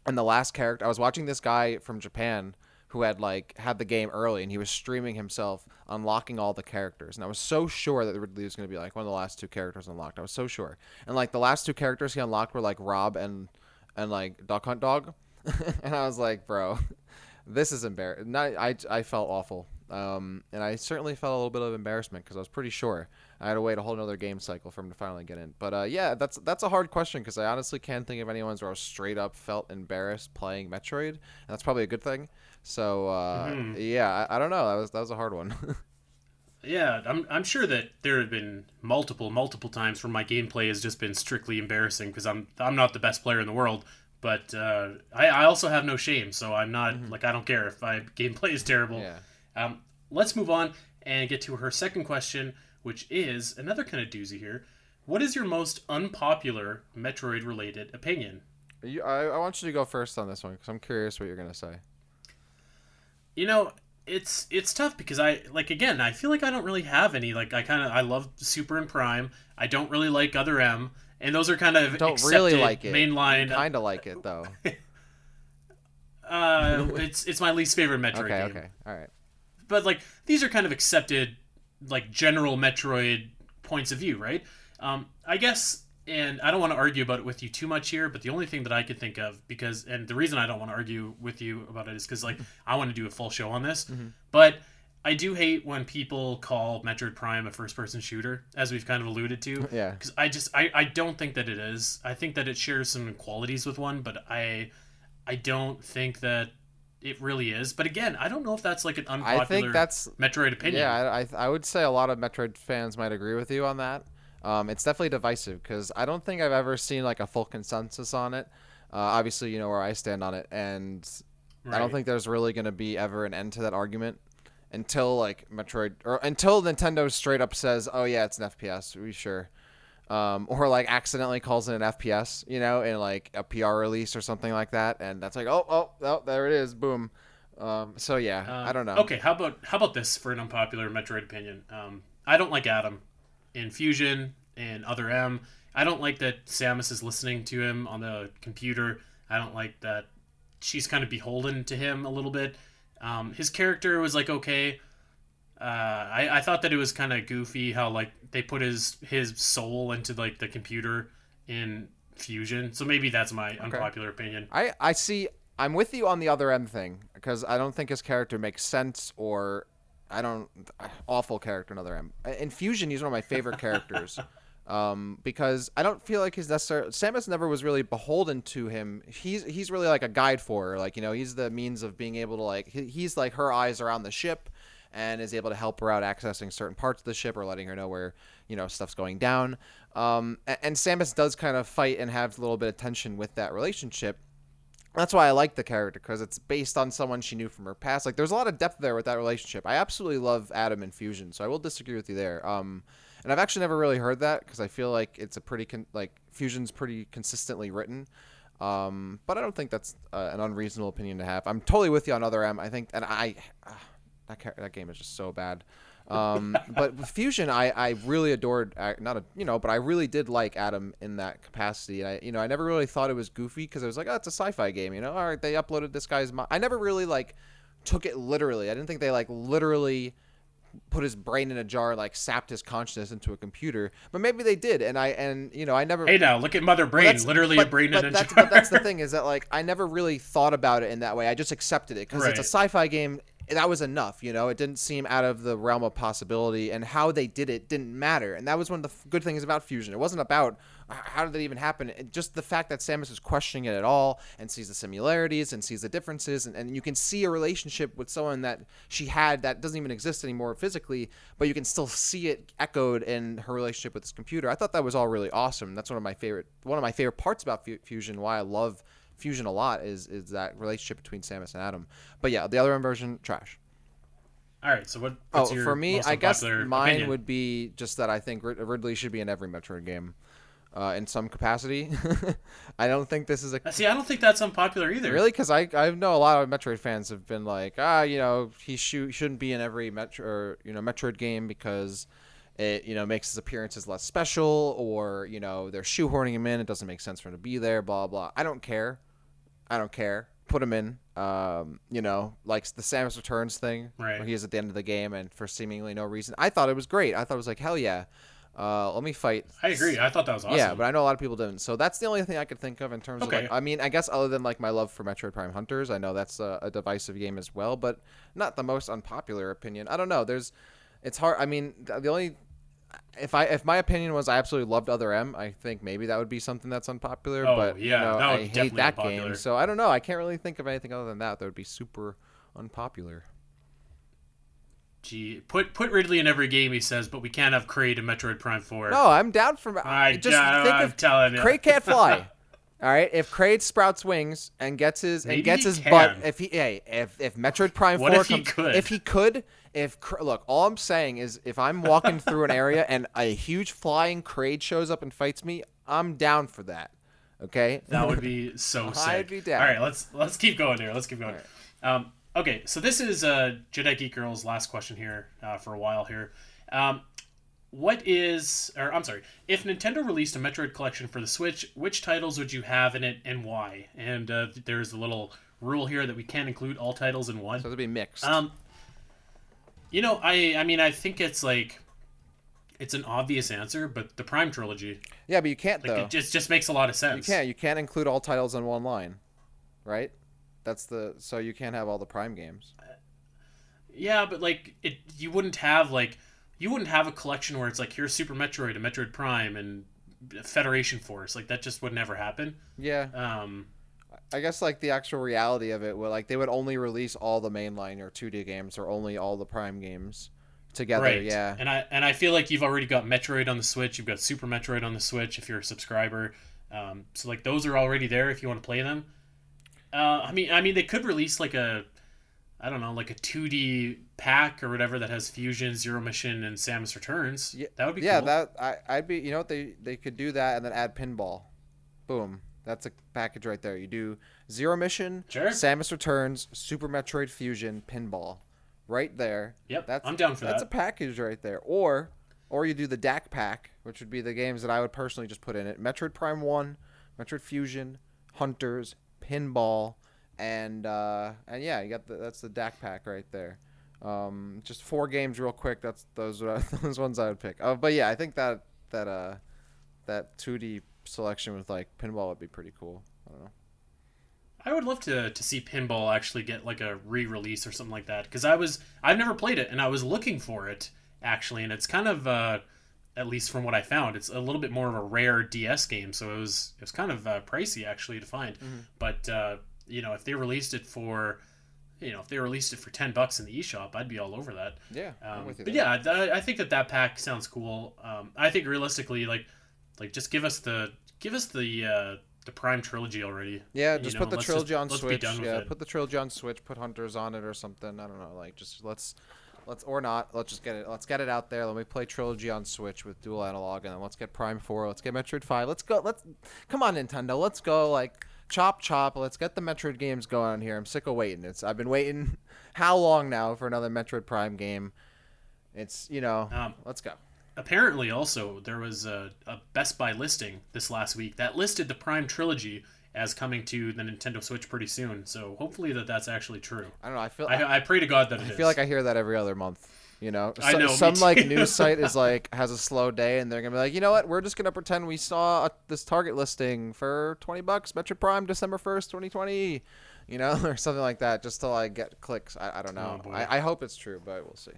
and the last character, I was watching this guy from Japan who had like had the game early and he was streaming himself unlocking all the characters. And i was so sure that ridley was going to be like one of the last two characters unlocked. I was so sure. And like the last two characters he unlocked were like rob and and like duck hunt dog. And i was like bro this is embarrassing I, I felt awful. Um, and i certainly felt a little bit of embarrassment because i was pretty sure i had to wait a whole another game cycle for him to finally get in. But uh, yeah that's that's a hard question because i honestly can't think of anyone's where i straight up felt embarrassed playing metroid. And that's probably a good thing so uh, Mhm. yeah I, I don't know that was that was a hard one Yeah, I'm, I'm sure that there have been multiple, multiple times where my gameplay has just been strictly embarrassing because I'm I'm not the best player in the world, but uh, I, I also have no shame, so I'm not like I don't care if my gameplay is terrible. yeah Um, let's move on and get to her second question, which is another kind of doozy here. What is your most unpopular Metroid related opinion? you, I, I want you to go first on this one because i'm curious what you're gonna say You know, it's it's tough because I like again, I feel like I don't really have any like I kind of I love Super and Prime. I don't really like Other M and those are kind of Don't really like it. mainline. Kind of like it though. Uh, it's it's my least favorite Metroid okay, game. okay, all right. But like these are kind of accepted, like general Metroid points of view, right? Um, I guess, and I don't want to argue about it with you too much here, but the only thing that I could think of because, and the reason I don't want to argue with you about it is because like I want to do a full show on this, Mhm. but. I do hate when people call Metroid Prime a first-person shooter, as we've kind of alluded to Yeah. because I just I, I don't think that it is. I think that it shares some qualities with one, but I I don't think that it really is. But again, I don't know if that's like an unpopular I think that's Metroid opinion. Yeah, I, I I would say a lot of Metroid fans might agree with you on that. Um, it's definitely divisive because I don't think I've ever seen like a full consensus on it. Uh, obviously, you know where I stand on it, and I don't think there's really going to be ever an end to that argument until like Metroid or until Nintendo straight up says, "Oh yeah, it's an FPS." We sure. Um, or like accidentally calls it an FPS, you know, in like a PR release or something like that, and that's like, oh, oh, oh, there it is, boom. Um, so yeah, Um, I don't know. Okay, how about how about this for an unpopular Metroid opinion? Um, I don't like Adam in Fusion and Other M. I don't like that Samus is listening to him on the computer. I don't like that she's kind of beholden to him a little bit. Um, his character was like okay. Uh, I, I thought that it was kind of goofy how like they put his his soul into like the computer in Fusion. So maybe that's my unpopular opinion. I I see. I'm with you on the Other M thing because I don't think his character makes sense or I don't awful character in Other M. In Fusion, he's one of my favorite characters. Um, because I don't feel like he's necessarily Samus never was really beholden to him. He's he's really like a guide for her. Like you know, he's the means of being able to like he, he's like her eyes around the ship, and is able to help her out accessing certain parts of the ship or letting her know where you know stuff's going down. Um, a- and Samus does kind of fight and have a little bit of tension with that relationship. That's why I like the character because it's based on someone she knew from her past. Like, there's a lot of depth there with that relationship. I absolutely love Adam and Fusion, so I will disagree with you there. Um, and I've actually never really heard that because I feel like it's a pretty con- like Fusion's pretty consistently written. Um, but I don't think that's uh, an unreasonable opinion to have. I'm totally with you on Other M. I think, and I ah, that char- that game is just so bad. Um, but Fusion, I, I really adored uh, not a you know, but I really did like Adam in that capacity. And I you know I never really thought it was goofy because I was like, oh, it's a sci-fi game. You know, all right, they uploaded this guy's. Mo-. I never really like took it literally. I didn't think they like literally put his brain in a jar, like sapped his consciousness into a computer. But maybe they did, and I and you know I never. Hey now, look at Mother Brain, that's- literally but- a brain in a that's, jar. But that's the thing is that like I never really thought about it in that way. I just accepted it because it's a sci-fi game. That was enough, you know. It didn't seem out of the realm of possibility, and how they did it didn't matter. And that was one of the good things about Fusion. It wasn't about how did it even happen. It, just the fact that Samus is questioning it at all and sees the similarities and sees the differences, and, and you can see a relationship with someone that she had that doesn't even exist anymore physically, but you can still see it echoed in her relationship with this computer. I thought that was all really awesome. That's one of my favorite one of my favorite parts about Fu- Fusion. Why I love Fusion a lot is is that relationship between Samus and Adam. But yeah, the other version trash. All right, so what? Oh, for me, I guess mine opinion? would be just that I think Ridley should be in every Metroid game, uh, in some capacity. I don't think this is a Uh, See, I don't think that's unpopular either. Really? Because I I know a lot of Metroid fans have been like, ah, you know, he shou- shouldn't be in every Metro or, you know Metroid game because it you know makes his appearances less special, or you know they're shoehorning him in. It doesn't make sense for him to be there. Blah blah. I don't care. I don't care. Put him in. Um, you know, like the Samus Returns thing, Right. where he is at the end of the game and for seemingly no reason. I thought it was great. I thought it was like hell yeah. Uh, let me fight I agree. I thought that was awesome. yeah, but I know a lot of people didn't. So that's the only thing I could think of in terms Okay. of like. I mean, I guess other than like my love for Metroid Prime Hunters, I know that's a, a divisive game as well, but not the most unpopular opinion. I don't know. There's, it's hard. I mean, the only. If I if my opinion was I absolutely loved Other M, I think maybe that would be something that's unpopular. Oh, but yeah, you know, that would I definitely hate that unpopular. game, so I don't know. I can't really think of anything other than that that would be super unpopular. Gee, put put Ridley in every game. He says, but we can't have Kraid in Metroid Prime Four. No, I'm down for. I just yeah, think I'm of telling you. Kraid can't fly. All right, if Kraid sprouts wings and gets his Maybe and gets his can. butt, if he hey, if if Metroid Prime What Four if he could? if he could, if look, all I'm saying is if I'm walking through an area and a huge flying Kraid shows up and fights me, I'm down for that. Okay, That would be so sick. I'd be down. All right, let's let's keep going here. Let's keep going. Um, okay, so this is uh, Jedi Geek Girl's last question here uh, for a while here. Um, what is or I'm sorry, if Nintendo released a Metroid collection for the Switch, which titles would you have in it and why? And uh, there's a little rule here that we can't include all titles in one. So it'll be mixed. Um, you know, I I mean, I think it's like it's an obvious answer, but the Prime trilogy, yeah, but you can't like though. it just just makes a lot of sense. You can't. You can't include all titles in one line, right? That's the so you can't have all the Prime games. Yeah, but like it, you wouldn't have like you wouldn't have a collection where it's like here's Super Metroid and Metroid Prime and Federation Force. Like that just would never happen. Yeah, Um, I guess like the actual reality of it, would like they would only release all the mainline or 2D games or only all the Prime games together. right. Yeah, And I and I feel like you've already got Metroid on the Switch. You've got Super Metroid on the Switch if you're a subscriber. Um, so like those are already there if you want to play them. Uh, I mean, I mean they could release like a, I don't know, like a 2D pack or whatever that has Fusion, Zero Mission, and Samus Returns. Yeah, that would be yeah. cool. That I I'd be. You know what they they could do that and then add pinball. Boom. That's a package right there. You do Zero Mission, Sure. Samus Returns, Super Metroid Fusion, pinball, right there. Yep, That's I'm down for that's that. a package right there. Or or you do the Dak pack, which would be the games that I would personally just put in it: Metroid Prime One, Metroid Fusion, Hunters, Pinball, and uh, and yeah, you got the that's the Dak pack right there. Um, just four games real quick. That's those are those ones I would pick. Uh, but yeah, I think that that uh that 2D selection with like pinball would be pretty cool. I don't know. I would love to to see Pinball actually get like a re-release or something like that because I was I've never played it and I was looking for it actually and it's kind of uh, at least from what I found it's a little bit more of a rare DS game so it was it was kind of uh, pricey actually to find Mhm. but uh, you know if they released it for you know if they released it for 10 bucks in the eShop I'd be all over that Yeah, I'm um, with you but there. yeah th- I think that that pack sounds cool um, I think realistically like like just give us the give us the uh, the Prime trilogy already Yeah, you just know, put the trilogy just- on Switch. Yeah, put the trilogy on Switch. Put Hunters on it or something. I don't know. Like just let's let's or not. Let's just get it. Let's get it out there. Let me play trilogy on Switch with dual analog, and then let's get Prime Four. Let's get Metroid Five. Let's go. Let's come on Nintendo. Let's go. Like chop chop. Let's get the Metroid games going on here. I'm sick of waiting. It's I've been waiting how long now for another Metroid Prime game. It's you know. Um, let's go. Apparently also there was a, a best buy listing this last week that listed the prime trilogy as coming to the nintendo switch pretty soon so hopefully that that's actually true I don't know. I feel. i, I pray to god that it I is. feel like I hear that every other month. You know, I know, some like news site is like has a slow day, and they're gonna be like, you know what? We're just gonna pretend we saw a, this Target listing for twenty bucks, Metro Prime, December first, twenty twenty. You know, or something like that, just to like get clicks. I, I don't oh, know. Oh. I, I hope it's true, but we'll see.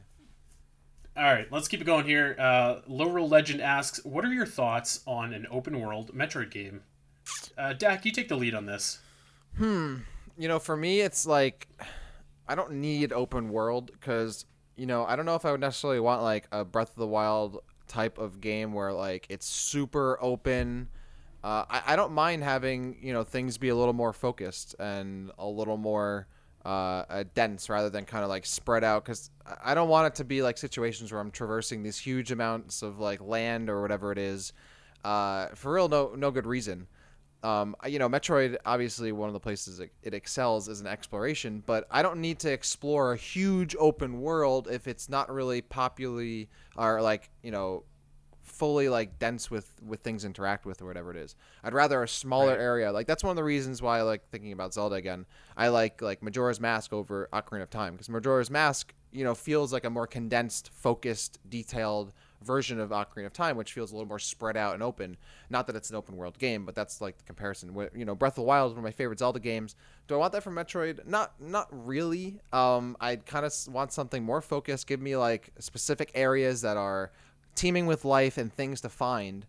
All right let's keep it going here uh, Laurel legend asks what are your thoughts on an open world metroid game uh, dak you take the lead on this Hmm. You know, for me, it's like I don't need open world because you know I don't know if I would necessarily want like a Breath of the Wild type of game where like it's super open. Uh, I, I don't mind having you know things be a little more focused and a little more uh, dense rather than kind of like spread out because I don't want it to be like situations where I'm traversing these huge amounts of like land or whatever it is uh, for real no no good reason. Um, you know, Metroid obviously one of the places it, it excels is in exploration, but I don't need to explore a huge open world if it's not really popularly or like you know fully like dense with with things interact with or whatever it is. I'd rather a smaller Right. area. Like that's one of the reasons why I like thinking about Zelda again. I like like Majora's Mask over Ocarina of Time because Majora's Mask you know feels like a more condensed, focused, detailed version of Ocarina of Time, which feels a little more spread out and open. Not that it's an open world game, but that's like the comparison. You know, Breath of the Wild is one of my favorite Zelda games. Do I want that from Metroid? Not, not really. Um, I kind of want something more focused. Give me like specific areas that are teeming with life and things to find.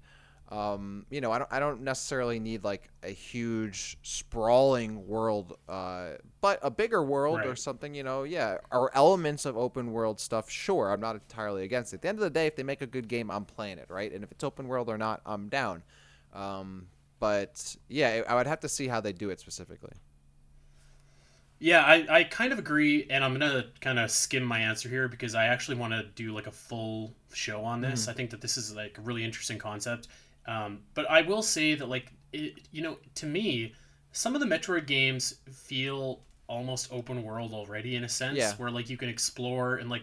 Um, you know, I don't, I don't necessarily need like a huge sprawling world, uh, but a bigger world or something. You know, yeah, or elements of open world stuff. Sure, I'm not entirely against it. At the end of the day, if they make a good game, I'm playing it, right? And if it's open world or not, I'm down. Um, but yeah, I would have to see how they do it specifically. Yeah, I, I kind of agree, and I'm gonna kind of skim my answer here because I actually want to do like a full show on this. I think that this is like a really interesting concept. Um, but I will say that like it, you know, to me, some of the Metroid games feel almost open world already in a sense, Yeah. where like you can explore and like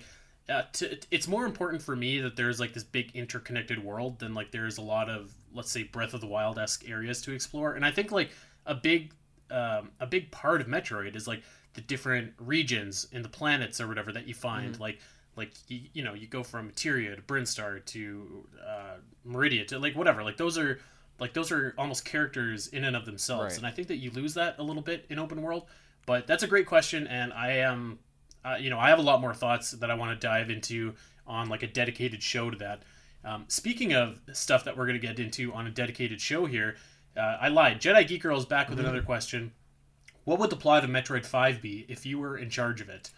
uh, to, it's more important for me that there's like this big interconnected world than like there's a lot of let's say Breath of the Wild esque areas to explore. And I think like a big um, a big part of Metroid is like the different regions in the planets or whatever that you find. Mm-hmm. Like like you, you know you go from Crateria to Brinstar to uh, Maridia to like whatever. Like those are like those are almost characters in and of themselves. Right. And I think that you lose that a little bit in open world. But that's a great question, and I am uh, you know, I have a lot more thoughts that I want to dive into on like a dedicated show to that. Um, speaking of stuff that we're going to get into on a dedicated show here, uh, I lied. Jedi Geek Girl is back with mm-hmm. another question. What would the plot of Metroid 5 be if you were in charge of it?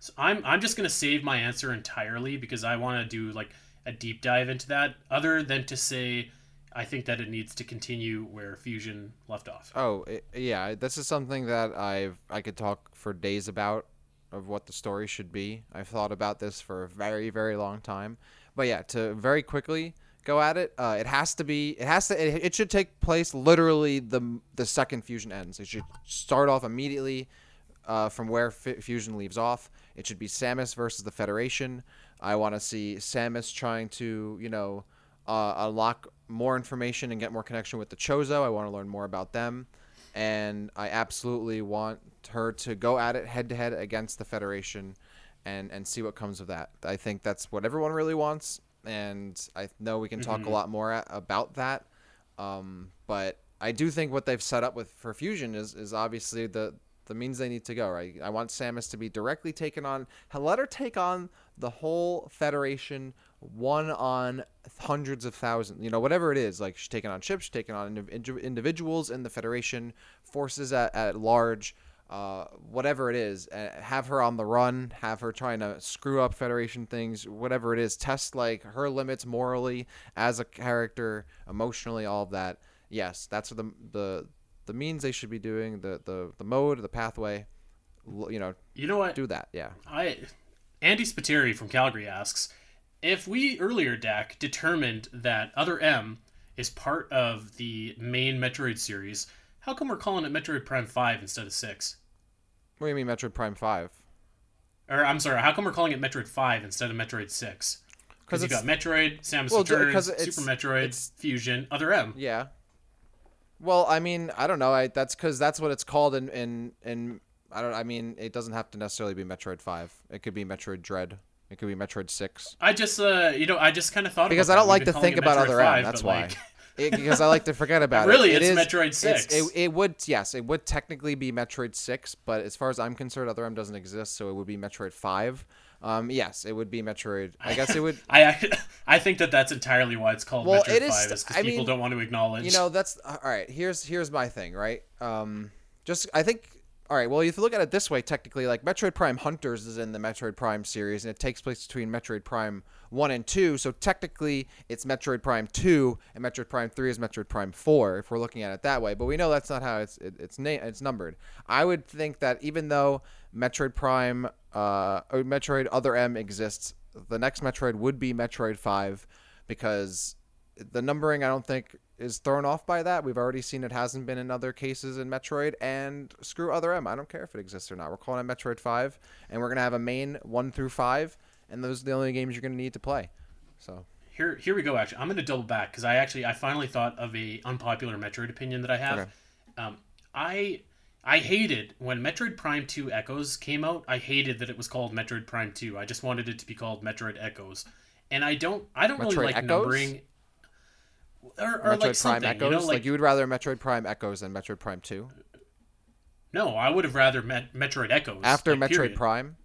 So I'm I'm just going to save my answer entirely because I want to do like a deep dive into that other than to say I think that it needs to continue where Fusion left off. Oh, yeah, this is something that I've I could talk for days about of what the story should be. I've thought about this for a very, very long time. But yeah, to very quickly go at it, uh, it has to be. It has to. It, it, should take place literally the the second fusion ends. It should start off immediately uh, from where F- fusion leaves off. It should be Samus versus the Federation. I want to see Samus trying to, you know, uh, unlock more information and get more connection with the Chozo. I want to learn more about them and I absolutely want her to go at it head to head against the Federation, and and see what comes of that. I think that's what everyone really wants, and I know we can talk mm-hmm. a lot more about that. Um, but I do think what they've set up with for Fusion is is obviously the the means they need to go. Right, I want Samus to be directly taken on. Let her take on the whole Federation one on hundreds of thousands, you know, whatever it is. Like she's taking on ships, she's taking on indiv- individuals in the Federation, forces at, at large, uh, whatever it is. Uh, have her on the run, have her trying to screw up Federation things, whatever it is. Test like her limits morally as a character, emotionally, all of that. Yes, that's the the the means they should be doing. The the the mode, the pathway. You know. You know what? Do that. Yeah. I. Andy Spiteri from Calgary asks if we earlier, Dak, determined that Other M is part of the main Metroid series, how come we're calling it Metroid Prime 5 instead of 6? What do you mean Metroid Prime 5? Or, I'm sorry, how come we're calling it Metroid 5 instead of Metroid 6? Because you got Metroid, Samus well, Returns, Super Metroid, Fusion, Other M. Yeah. Well, I mean, I don't know. I that's because that's what it's called in in in. I don't. I mean, it doesn't have to necessarily be Metroid Five. It could be Metroid Dread. It could be Metroid Six. I just, uh, you know, I just kind of thought because I don't like to think about other 5, M. That's why. Like... because I like to forget about it. Really, it it's is, Metroid Six. It's, it, it would, yes, it would technically be Metroid Six, but as far as I'm concerned, Other M doesn't exist, so it would be Metroid Five. Um, yes, it would be Metroid. I guess it would. I I think that that's entirely why it's called well, Metroid it is, Five, is because people mean, don't want to acknowledge. You know, that's all right. Here's here's my thing, right? Um, just I think all right, well, if you look at it this way, technically, like Metroid Prime Hunters is in the Metroid Prime series, and it takes place between Metroid Prime 1 and 2. So technically, it's Metroid Prime 2, and Metroid Prime 3 is Metroid Prime 4, if we're looking at it that way. But we know that's not how it's it, it's na- it's numbered. I would think that even though Metroid Prime uh, or Metroid Other M exists, the next Metroid would be Metroid 5 because the numbering I don't think is thrown off by that. We've already seen it hasn't been in other cases in Metroid, and screw Other M. I don't care if it exists or not. We're calling it Metroid 5, and we're going to have a main 1 through 5, and those are the only games you're going to need to play. So. Here, here we go. Actually, I'm going to double back because I actually, I finally thought of a unpopular Metroid opinion that I have. Okay. Um, I, I hated when Metroid Prime 2 Echoes came out. I hated that it was called Metroid Prime 2. I just wanted it to be called Metroid Echoes, and I don't, I don't Metroid really like Echoes? numbering or, or Metroid like Prime Echoes. You know, like, like, you would rather Metroid Prime Echoes than Metroid Prime Two. No, I would have rather Met- Metroid Echoes after like, Metroid period. Prime.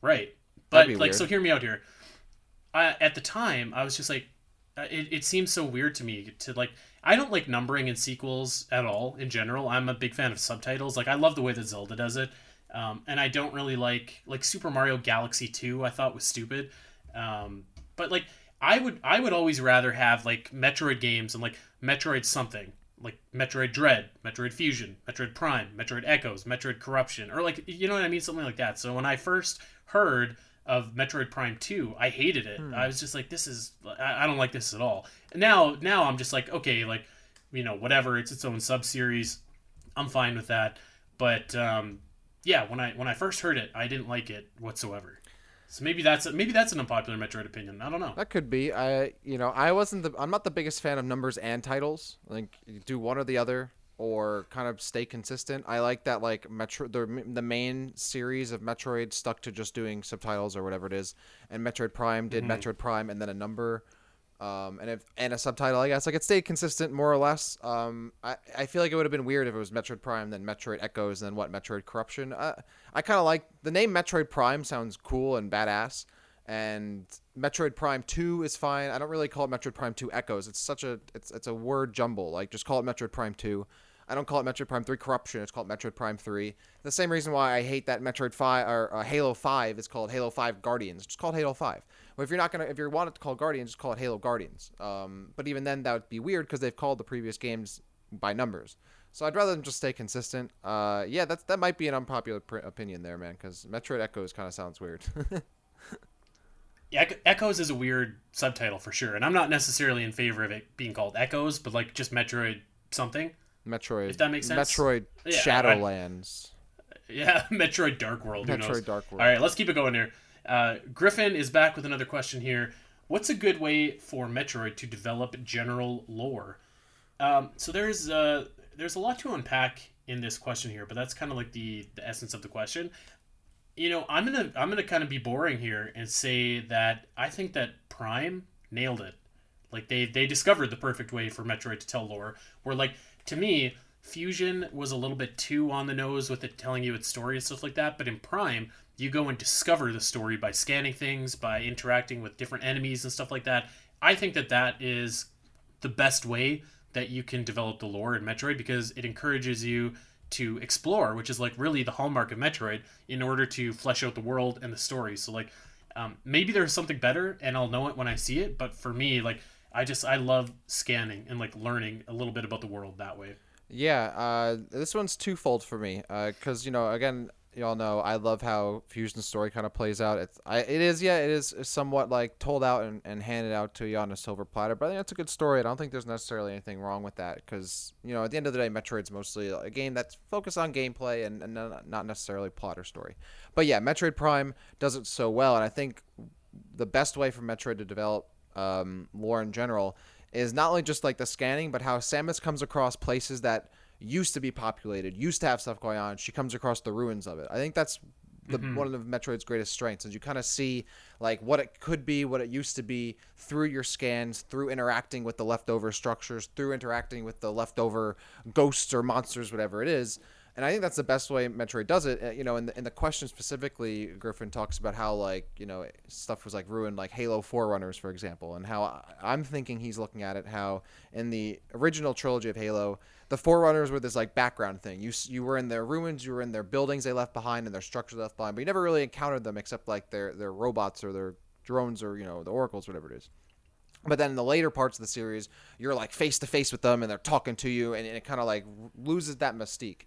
Right, but like, weird. so hear me out here. I, at the time, I was just like, uh, it, it seems so weird to me to like. I don't like numbering in sequels at all in general. I'm a big fan of subtitles. Like I love the way that Zelda does it, um, and I don't really like like Super Mario Galaxy Two. I thought was stupid, um, but like I would I would always rather have like Metroid games and like Metroid something like Metroid Dread, Metroid Fusion, Metroid Prime, Metroid Echoes, Metroid Corruption, or like you know what I mean, something like that. So when I first heard of Metroid Prime Two, I hated it. Hmm. I was just like, this is I, I don't like this at all. And now now I'm just like, okay, like you know whatever, it's its own sub series. I'm fine with that. But um, yeah, when I when I first heard it, I didn't like it whatsoever. So maybe that's maybe that's an unpopular Metroid opinion. I don't know. That could be. I you know I wasn't the I'm not the biggest fan of numbers and titles. Like do one or the other or kind of stay consistent. I like that like Metro the the main series of Metroid stuck to just doing subtitles or whatever it is, and Metroid Prime did Mm-hmm. Metroid Prime and then a number. Um, and if and a subtitle, I guess like it stayed consistent more or less. Um, I, I feel like it would have been weird if it was Metroid Prime, then Metroid Echoes, then what Metroid Corruption. Uh, I kind of like the name Metroid Prime sounds cool and badass, and Metroid Prime Two is fine. I don't really call it Metroid Prime Two Echoes. It's such a it's it's a word jumble. Like just call it Metroid Prime Two. I don't call it Metroid Prime 3 Corruption. It's called Metroid Prime 3. The same reason why I hate that Metroid 5 or uh, Halo 5 is called Halo 5 Guardians. It's called Halo 5. Well, if you're not gonna, if you want it to call Guardians, just call it Halo Guardians. Um, but even then, that would be weird because they've called the previous games by numbers. So I'd rather them just stay consistent. Uh, yeah, that's that might be an unpopular pr- opinion there, man. Because Metroid Echoes kind of sounds weird. Yeah, Echoes is a weird subtitle for sure, and I'm not necessarily in favor of it being called Echoes, but like just Metroid something. Metroid. If that makes sense. Metroid Yeah, I- Shadowlands. Yeah, Metroid Dark World. Metroid? Dark World. All right, let's keep it going here. Uh, Griffin is back with another question here. What's a good way for Metroid to develop general lore? Um, so there's uh, there's a lot to unpack in this question here, but that's kind of like the the essence of the question. You know, I'm gonna I'm gonna kind of be boring here and say that I think that Prime nailed it. Like they they discovered the perfect way for Metroid to tell lore. Where like to me, Fusion was a little bit too on the nose with it telling you its story and stuff like that. But in Prime, you go and discover the story by scanning things, by interacting with different enemies and stuff like that. I think that that is the best way that you can develop the lore in Metroid because it encourages you to explore, which is like really the hallmark of Metroid, in order to flesh out the world and the story. So like, um, maybe there's something better, and I'll know it when I see it. But for me, like, I just I love scanning and like learning a little bit about the world that way. Yeah, uh, this one's twofold for me. Because, you know, again, y'all know I love how Fusion's story kind of plays out. It's, I, it is, yeah, it is somewhat like told out and, and handed out to you on a silver platter, but I think it's a good story. I don't think there's necessarily anything wrong with that. Because, you know, at the end of the day, Metroid's mostly a game that's focused on gameplay and, and not not necessarily plot or story. But yeah, Metroid Prime does it so well, and I think the best way for Metroid to develop um, lore in general is not only just like the scanning, but how Samus comes across places that used to be populated, used to have stuff going on. She comes across the ruins of it. I think that's the, mm-hmm. one of Metroid's greatest strengths, is you kind of see like what it could be, what it used to be through your scans, through interacting with the leftover structures, through interacting with the leftover ghosts or monsters, whatever it is. And I think that's the best way Metroid does it. Uh, You know, in the, in the question specifically, Griffin talks about how like you know stuff was like ruined, like Halo Forerunners, for example, and how I'm thinking he's looking at it how in the original trilogy of Halo, the Forerunners were this like background thing. You you were in their ruins, you were in their buildings they left behind, and their structures left behind, but you never really encountered them except like their their robots or their drones or you know the oracles, whatever it is. But then in the later parts of the series, you're like face to face with them and they're talking to you, and it kind of like loses that mystique.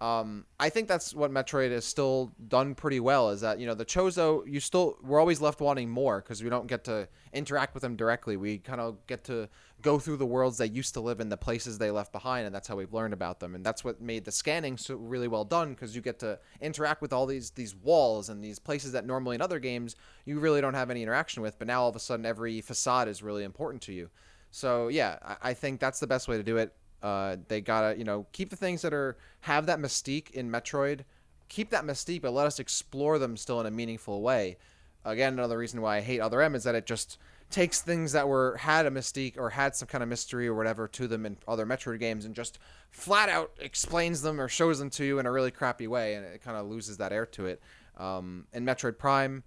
Um, I think that's what Metroid has still done pretty well. Is that you know the Chozo, you still we're always left wanting more because we don't get to interact with them directly. We kind of get to go through the worlds they used to live in, the places they left behind, and that's how we've learned about them. And that's what made the scanning so really well done because you get to interact with all these these walls and these places that normally in other games you really don't have any interaction with. But now all of a sudden every facade is really important to you. So yeah, I, I think that's the best way to do it. Uh, they gotta, you know, keep the things that are have that mystique in Metroid, keep that mystique, but let us explore them still in a meaningful way. Again, another reason why I hate Other M is that it just takes things that were had a mystique or had some kind of mystery or whatever to them in other Metroid games and just flat out explains them or shows them to you in a really crappy way, and it kind of loses that air to it. Um, in Metroid Prime,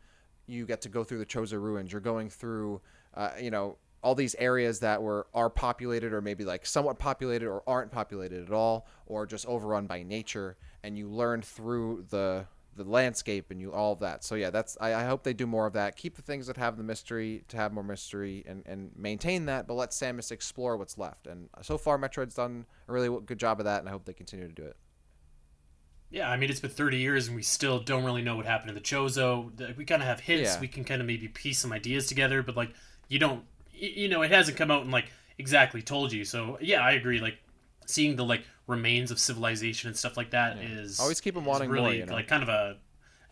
you get to go through the Chozo ruins. You're going through, uh, you know, all these areas that were are populated or maybe like somewhat populated or aren't populated at all or just overrun by nature and you learn through the the landscape and you all of that so yeah that's I, I hope they do more of that keep the things that have the mystery to have more mystery and and maintain that but let samus explore what's left and so far metroid's done a really good job of that and i hope they continue to do it Yeah, I mean it's been 30 years and we still don't really know what happened to the Chozo. We kind of have hints. Yeah. We can kind of maybe piece some ideas together, but like you don't, you know, it hasn't come out and like exactly told you. So yeah, I agree. Like seeing the like remains of civilization and stuff like that is Always keep them wanting more, really you know? like kind of a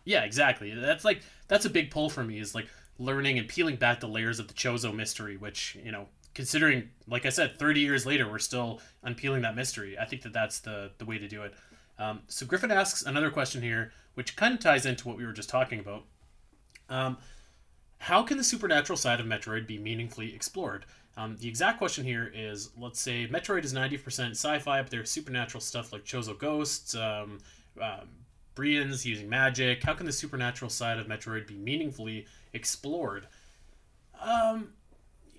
Yeah, exactly. That's like that's a big pull for me is like learning and peeling back the layers of the Chozo mystery, which you know, considering like I said, thirty years later, we're still unpeeling that mystery. I think that that's the the way to do it. Um, so Griffin asks another question here, which kind of ties into what we were just talking about. Um, how can the supernatural side of Metroid be meaningfully explored? Um, the exact question here is let's say Metroid is 90% sci fi, but there's supernatural stuff like Chozo ghosts, um, um, Brians using magic. How can the supernatural side of Metroid be meaningfully explored? Um,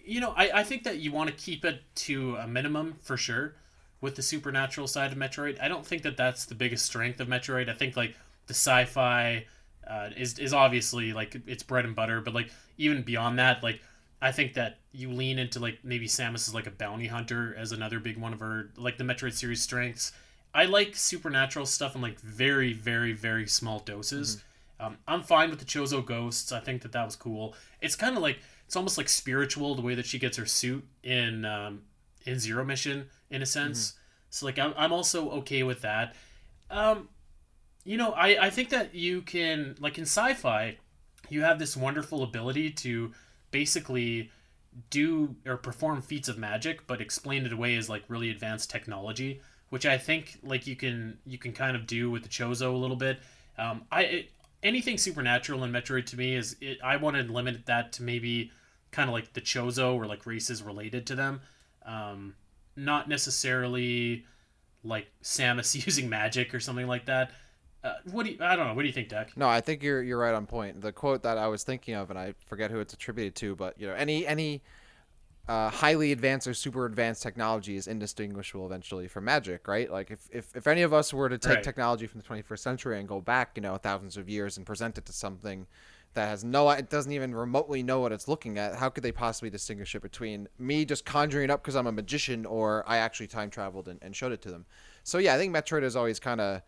you know, I, I think that you want to keep it to a minimum for sure with the supernatural side of Metroid. I don't think that that's the biggest strength of Metroid. I think like the sci-fi uh, is is obviously like it's bread and butter, but like even beyond that, like I think that you lean into like maybe Samus is like a bounty hunter as another big one of her like the Metroid series strengths. I like supernatural stuff in like very very very small doses. Mm-hmm. Um, I'm fine with the Chozo ghosts. I think that that was cool. It's kind of like it's almost like spiritual the way that she gets her suit in um, in Zero Mission in a sense. Mm-hmm. So like I'm I'm also okay with that. Um, you know, I I think that you can like in sci-fi, you have this wonderful ability to basically do or perform feats of magic, but explain it away as like really advanced technology, which I think like you can you can kind of do with the Chozo a little bit. Um, I it, anything supernatural in Metroid to me is it, I want to limit that to maybe kind of like the Chozo or like races related to them, um, not necessarily like Samus using magic or something like that. Uh, what do you, I don't know. What do you think, Deck? No, I think you're you're right on point. The quote that I was thinking of, and I forget who it's attributed to, but you know, any any uh, highly advanced or super advanced technology is indistinguishable eventually from magic, right? Like if, if, if any of us were to take right. technology from the 21st century and go back, you know, thousands of years and present it to something that has no, it doesn't even remotely know what it's looking at, how could they possibly distinguish it between me just conjuring it up because I'm a magician or I actually time traveled and, and showed it to them? So yeah, I think Metroid is always kind of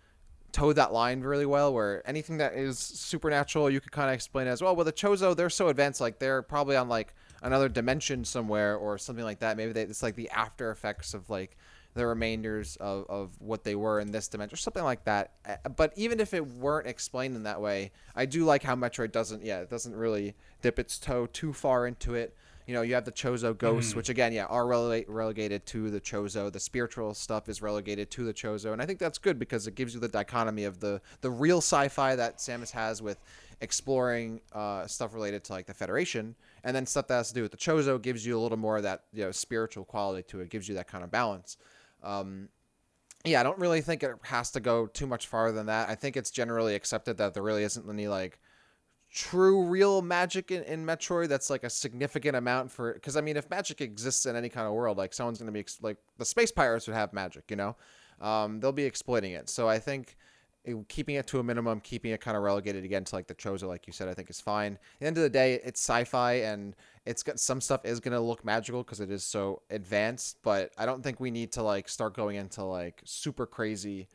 toed that line really well where anything that is supernatural you could kind of explain as well well the chozo they're so advanced like they're probably on like another dimension somewhere or something like that. Maybe they, it's like the after effects of like the remainders of, of what they were in this dimension or something like that. But even if it weren't explained in that way i do like how metroid doesn't yeah it doesn't really dip its toe too far into it you know, you have the Chozo ghosts, mm which again, yeah, are rele- relegated to the Chozo. The spiritual stuff is relegated to the Chozo, and I think that's good because it gives you the dichotomy of the the real sci-fi that Samus has with exploring uh, stuff related to like the Federation, and then stuff that has to do with the Chozo gives you a little more of that you know spiritual quality to it. Gives you that kind of balance. Um, yeah, I don't really think it has to go too much farther than that. I think it's generally accepted that there really isn't any like true real magic in, in Metroid that's like a significant amount for because I mean if magic exists in any kind of world like someone's gonna be like the space pirates would have magic you know? Um, they'll be exploiting it. So I think it, keeping it to a minimum keeping it kind of relegated again to like the Chozo like you said I think is fine. At the end of the day it's sci-fi and it's got some stuff is gonna look magical because it is so advanced but I don't think we need to like start going into like super crazy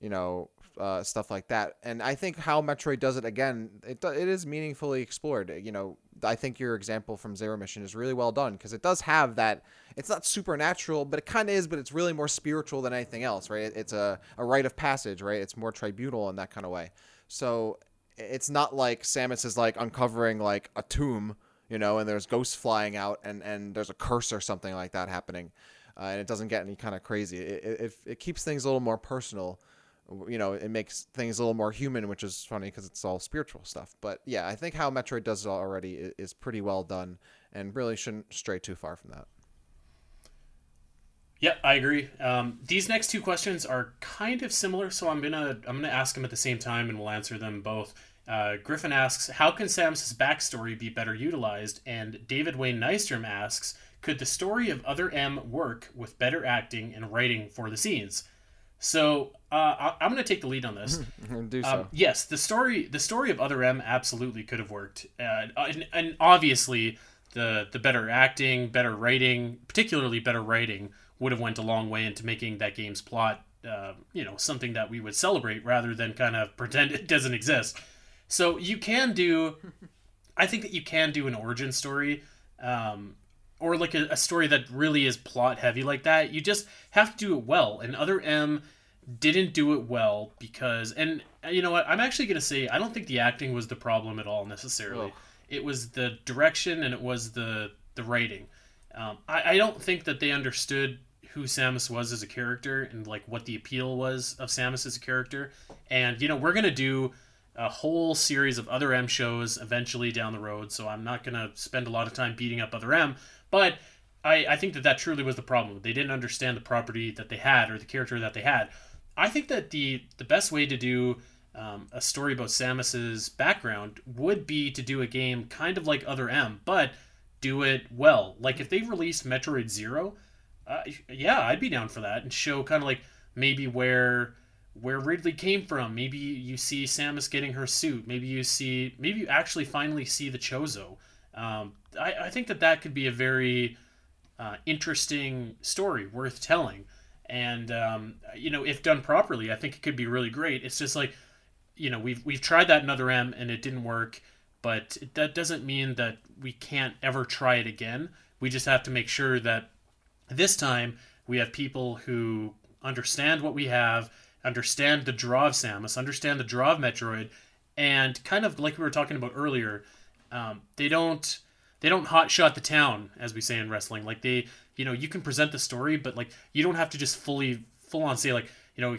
you know uh, stuff like that. And I think how Metroid does it again, it it is meaningfully explored. You know, I think your example from Zero Mission is really well done because it does have that. It's not supernatural, but it kind of is. But it's really more spiritual than anything else, right? It's a a rite of passage, right? It's more tribunal in that kind of way. So it's not like Samus is like uncovering like a tomb, you know, and there's ghosts flying out and and there's a curse or something like that happening. Uh, and it doesn't get any kind of crazy. It, it, it keeps things a little more personal you know it makes things a little more human which is funny because it's all spiritual stuff. But yeah i think how metroid does it already is pretty well done and really shouldn't stray too far from that. Yeah i agree. Um, these next two questions are kind of similar so i'm gonna i'm gonna ask them at the same time and we'll answer them both. Uh, griffin asks how can samus's backstory be better utilized? And david wayne nystrom asks could the story of other m work with better acting and writing for the scenes? So uh, I, am going to take the lead on this. Do so. Um, yes, the story the story of Other M absolutely could have worked, uh, and, and, obviously the the better acting, better writing, particularly better writing, would have went a long way into making that game's plot, uh, you know, something that we would celebrate rather than kind of pretend it doesn't exist. So you can do, I think that you can do an origin story. Um, or like a, a story that really is plot heavy like that. You just have to do it well. And Other M didn't do it well because, and uh, you know what? I'm actually gonna say I don't think the acting was the problem at all necessarily. It was the direction and it was the the writing. Um, I, I don't think that they understood who Samus was as a character and like what the appeal was of Samus as a character. And you know, we're gonna do a whole series of other M shows eventually down the road, so I'm not gonna spend a lot of time beating up other M, but I, I think that that truly was the problem. They didn't understand the property that they had or the character that they had. I think that the the best way to do um, a story about Samus's background would be to do a game kind of like Other M, but do it well. Like if they released Metroid Zero, uh, yeah, I'd be down for that and show kind of like maybe where where Ridley came from. Maybe you see Samus getting her suit. Maybe you see maybe you actually finally see the Chozo. Um, I, I think that that could be a very uh, interesting story worth telling. And um, you know, if done properly, I think it could be really great. It's just like, you know, we've we've tried that in other M and it didn't work, but that doesn't mean that we can't ever try it again. We just have to make sure that this time we have people who understand what we have, understand the draw of Samus, understand the draw of Metroid, and kind of like we were talking about earlier, um, they don't they don't hot shot the town as we say in wrestling. Like they, you know, you can present the story, but like you don't have to just fully full on say like you know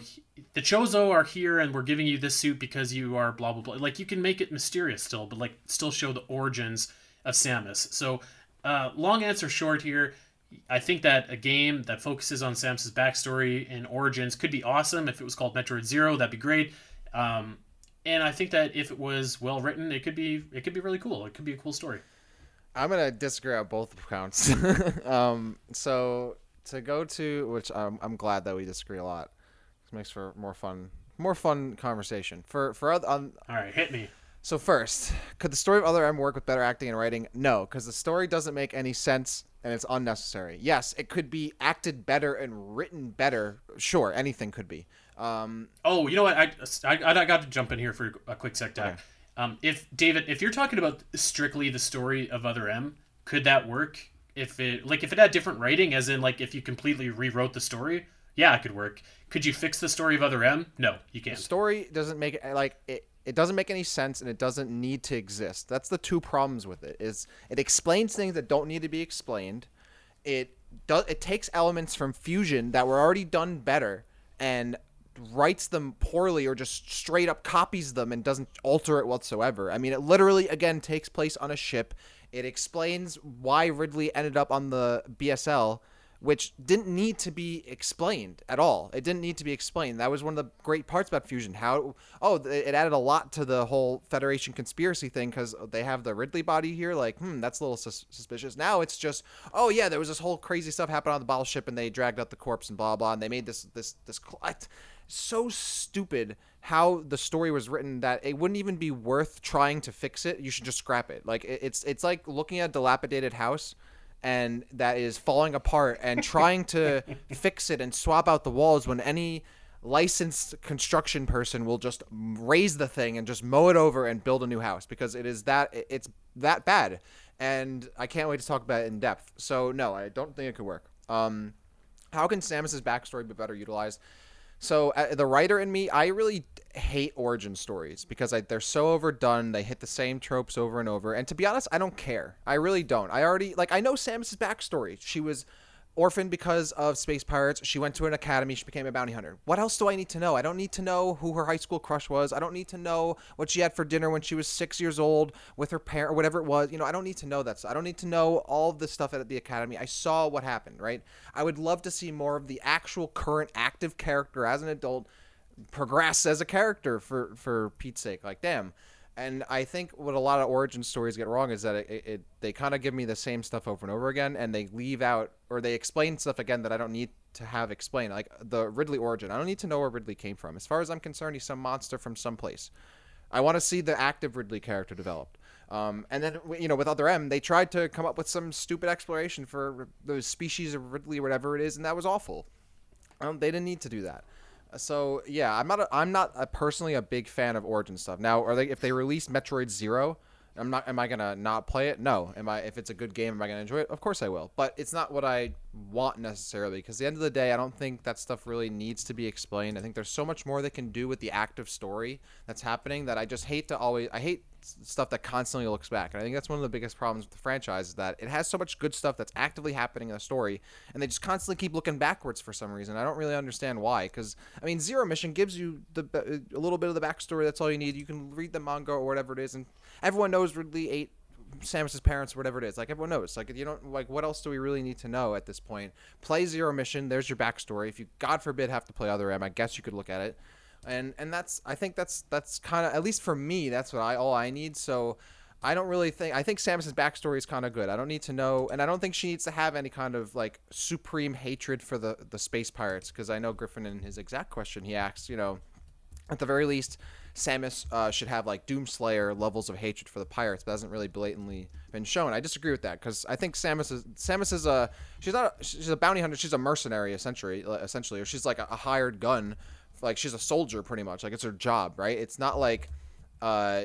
the Chozo are here and we're giving you this suit because you are blah blah blah. Like you can make it mysterious still, but like still show the origins of Samus. So uh, long answer short here. I think that a game that focuses on Samus's backstory and origins could be awesome. If it was called Metroid Zero, that'd be great. Um, and I think that if it was well written, it could be it could be really cool. It could be a cool story. I'm gonna disagree on both counts. um, so to go to which I'm, I'm glad that we disagree a lot. This makes for more fun, more fun conversation. For for other, on All right, hit me. So first, could the story of Other M work with better acting and writing? No, because the story doesn't make any sense and it's unnecessary. Yes, it could be acted better and written better. Sure, anything could be. Um, Oh, you know what? I, I, I got to jump in here for a quick sec, Doc. Okay. Um, if David, if you're talking about strictly the story of Other M, could that work? If it like if it had different writing, as in like if you completely rewrote the story, yeah, it could work. Could you fix the story of Other M? No, you can't. The story doesn't make like it. It doesn't make any sense and it doesn't need to exist. That's the two problems with it. Is it explains things that don't need to be explained. It does. It takes elements from Fusion that were already done better and writes them poorly or just straight up copies them and doesn't alter it whatsoever. I mean, it literally again takes place on a ship. It explains why Ridley ended up on the BSL, which didn't need to be explained at all. It didn't need to be explained. That was one of the great parts about Fusion. How oh, it added a lot to the whole Federation conspiracy thing because they have the Ridley body here. Like, hmm, that's a little sus- suspicious. Now it's just, oh yeah, there was this whole crazy stuff happened on the battleship, and they dragged out the corpse and blah blah, and they made this this this. cl- so stupid how the story was written that it wouldn't even be worth trying to fix it. You should just scrap it. Like it- it's it's like looking at a dilapidated house and that is falling apart and trying to fix it and swap out the walls when any licensed construction person will just raze the thing and just mow it over and build a new house because it is that it's that bad and i can't wait to talk about it in depth so no i don't think it could work um how can samus's backstory be better utilized so uh, the writer in me, I really hate origin stories because I, they're so overdone. They hit the same tropes over and over. And to be honest, I don't care. I really don't. I already like I know Samus's backstory. She was orphaned because of space pirates. She went to an academy. She became a bounty hunter. What else do I need to know? I don't need to know who her high school crush was. I don't need to know what she had for dinner when she was six years old with her parent or whatever it was. You know, I don't need to know that. stuff. I don't need to know all of the stuff at the academy. I saw what happened, right? I would love to see more of the actual current active character as an adult progress as a character for for Pete's sake. Like, damn. And I think what a lot of origin stories get wrong is that it, it, it they kind of give me the same stuff over and over again, and they leave out or they explain stuff again that I don't need to have explained. Like the Ridley origin, I don't need to know where Ridley came from. As far as I'm concerned, he's some monster from someplace. I want to see the active Ridley character developed. Um, and then you know with other M, they tried to come up with some stupid exploration for the species of Ridley, whatever it is, and that was awful. Um, they didn't need to do that. So yeah, I'm not. A, I'm not a, personally a big fan of origin stuff. Now, are they if they release Metroid Zero, I'm not. Am I gonna not play it? No. Am I? If it's a good game, am I gonna enjoy it? Of course I will. But it's not what I want necessarily. Because the end of the day, I don't think that stuff really needs to be explained. I think there's so much more they can do with the active story that's happening that I just hate to always. I hate stuff that constantly looks back. And I think that's one of the biggest problems with the franchise is that it has so much good stuff that's actively happening in the story, and they just constantly keep looking backwards for some reason. I don't really understand why. Because I mean, Zero Mission gives you the a little bit of the backstory. That's all you need. You can read the manga or whatever it is, and everyone knows Ridley ate Samus's parents or whatever it is. Like everyone knows. Like you don't like what else do we really need to know at this point? Play Zero Mission. There's your backstory. If you God forbid have to play Other M, I guess you could look at it and and that's I think that's that's kind of at least for me that's what I all I need. So I don't really think I think Samus's backstory is kind of good. I don't need to know, and I don't think she needs to have any kind of like supreme hatred for the the space pirates because I know Griffin in his exact question he asks, you know, at the very least. Samus uh, should have like Doomslayer levels of hatred for the pirates, but hasn't really blatantly been shown. I disagree with that because I think Samus is Samus is a she's not a, she's a bounty hunter. She's a mercenary essentially, essentially, or she's like a, a hired gun like she's a soldier pretty much like it's her job right? It's not like uh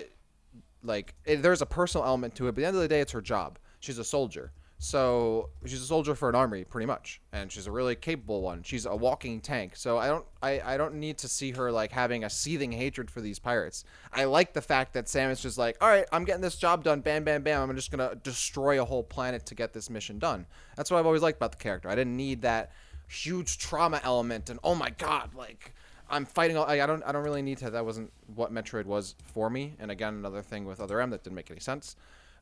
like it, there's a personal element to it but at the end of the day it's her job. She's a soldier. So she's a soldier for an army pretty much. And she's a really capable one. She's a walking tank. So i don't i, I don't need to see her like having a seething hatred for these pirates. I like the fact that Samus just like all right i'm getting this job done. Bam bam bam. I'm just gonna destroy a whole planet to get this mission done. That's what i've always liked about the character. I didn't need that huge trauma element and oh my god like I'm fighting. All, I don't. I don't really need to. That wasn't what Metroid was for me. And again, another thing with Other M that didn't make any sense.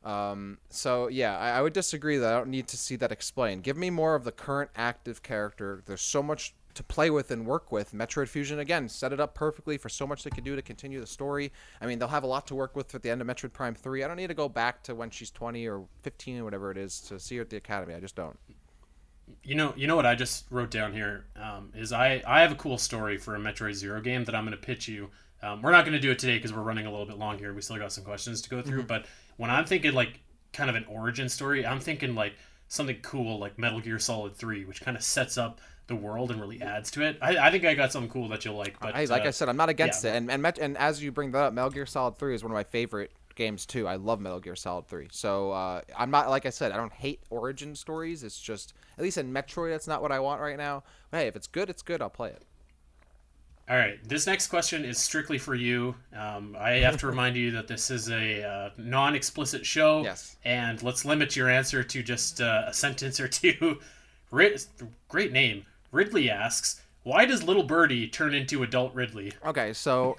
Um, so yeah, I, I, would disagree that I don't need to see that explained. Give me more of the current active character. There's so much to play with and work with. Metroid Fusion again set it up perfectly for so much they could do to continue the story. I mean, they'll have a lot to work with at the end of Metroid Prime 3. I don't need to go back to when she's 20 or 15 or whatever it is to see her at the academy. I just don't you know, you know what I just wrote down here um, is I I have a cool story for a Metroid Zero game that I'm going to pitch you. Um, we're not going to do it today because we're running a little bit long here. We still got some questions to go through. Mm-hmm. But when I'm thinking like kind of an origin story, I'm thinking like something cool like Metal Gear Solid Three, which kind of sets up the world and really adds to it. I, I think I got something cool that you'll like. But I, like uh, I said, I'm not against yeah. it. And and Met- and as you bring that up, Metal Gear Solid Three is one of my favorite games too. I love Metal Gear Solid 3. So uh, I'm not like I said, I don't hate origin stories. It's just at least in Metroid, that's not what I want right now. But hey, if it's good, it's good. I'll play it. All right, this next question is strictly for you. Um, I have to remind you that this is a uh, non-explicit show, yes. and let's limit your answer to just uh, a sentence or two. Rid- Great name. Ridley asks, "Why does little birdie turn into adult Ridley?" Okay, so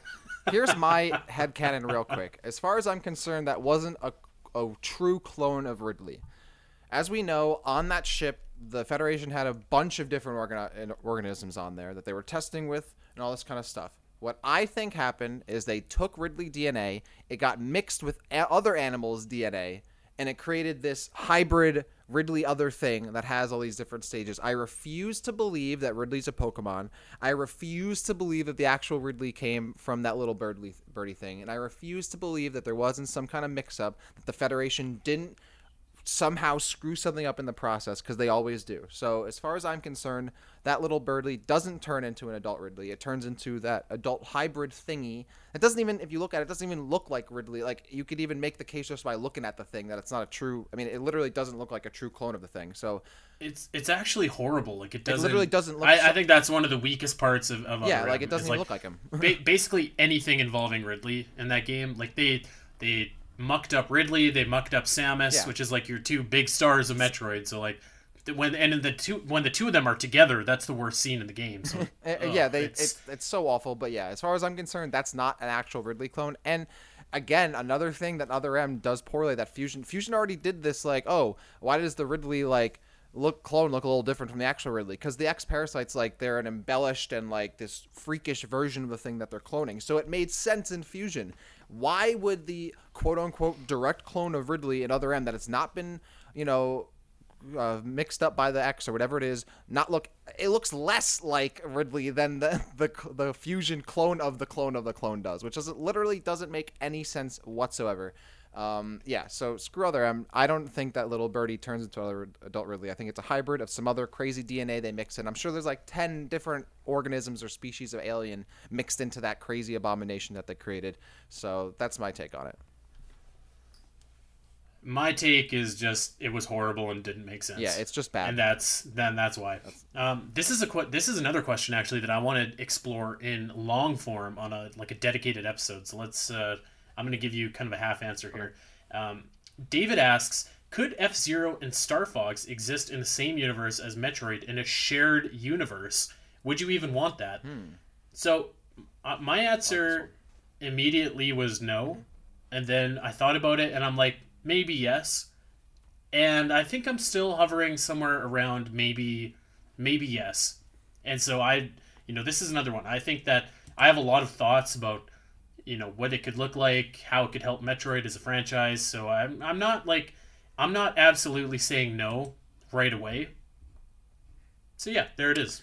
here's my head canon real quick. As far as I'm concerned, that wasn't a, a true clone of Ridley. As we know, on that ship, the Federation had a bunch of different organi- organisms on there that they were testing with and all this kind of stuff. What I think happened is they took Ridley DNA, it got mixed with a- other animals' DNA, and it created this hybrid Ridley other thing that has all these different stages. I refuse to believe that Ridley's a Pokemon. I refuse to believe that the actual Ridley came from that little birdly, birdie thing. And I refuse to believe that there wasn't some kind of mix up, that the Federation didn't somehow screw something up in the process because they always do. So, as far as I'm concerned, that little birdly doesn't turn into an adult Ridley. It turns into that adult hybrid thingy. It doesn't even, if you look at it, it doesn't even look like Ridley. Like, you could even make the case just by looking at the thing that it's not a true, I mean, it literally doesn't look like a true clone of the thing. So, it's it's actually horrible. Like it doesn't. It literally doesn't look. I, so... I think that's one of the weakest parts of. of yeah, like it doesn't like, look like him. ba- basically anything involving Ridley in that game, like they they mucked up Ridley, they mucked up Samus, yeah. which is like your two big stars of Metroid. So like when and the two when the two of them are together, that's the worst scene in the game. So uh, yeah, they it's... it's it's so awful. But yeah, as far as I'm concerned, that's not an actual Ridley clone. And again, another thing that Other M does poorly that Fusion Fusion already did this. Like, oh, why does the Ridley like look clone look a little different from the actual Ridley because the X parasites like they're an embellished and like this freakish version of the thing that they're cloning. So it made sense in Fusion. Why would the quote unquote direct clone of Ridley and Other M that has not been you know uh, mixed up by the X or whatever it is not look it looks less like Ridley than the, the the fusion clone of the clone of the clone does which doesn't literally doesn't make any sense whatsoever um, yeah, so screw other M. I don't think that little birdie turns into other adult Ridley. I think it's a hybrid of some other crazy DNA they mix in. I'm sure there's like 10 different organisms or species of alien mixed into that crazy abomination that they created. So that's my take on it. My take is just it was horrible and didn't make sense. Yeah, it's just bad. and that's then that's why. Um, this is a que- this is another question actually that I want to explore in long form on a like a dedicated episode. So let's. Uh, I'm going to give you kind of a half answer here. Um, David asks, could F Zero and Star Fox exist in the same universe as Metroid in a shared universe? Would you even want that? So uh, my answer immediately was no, and then I thought about it, and I'm like, maybe yes, and I think I'm still hovering somewhere around maybe, maybe yes, and so I, you know, this is another one. I think that I have a lot of thoughts about, you know, what it could look like, how it could help Metroid as a franchise. So I'm I'm not like, I'm not absolutely saying no right away. So yeah, there it is.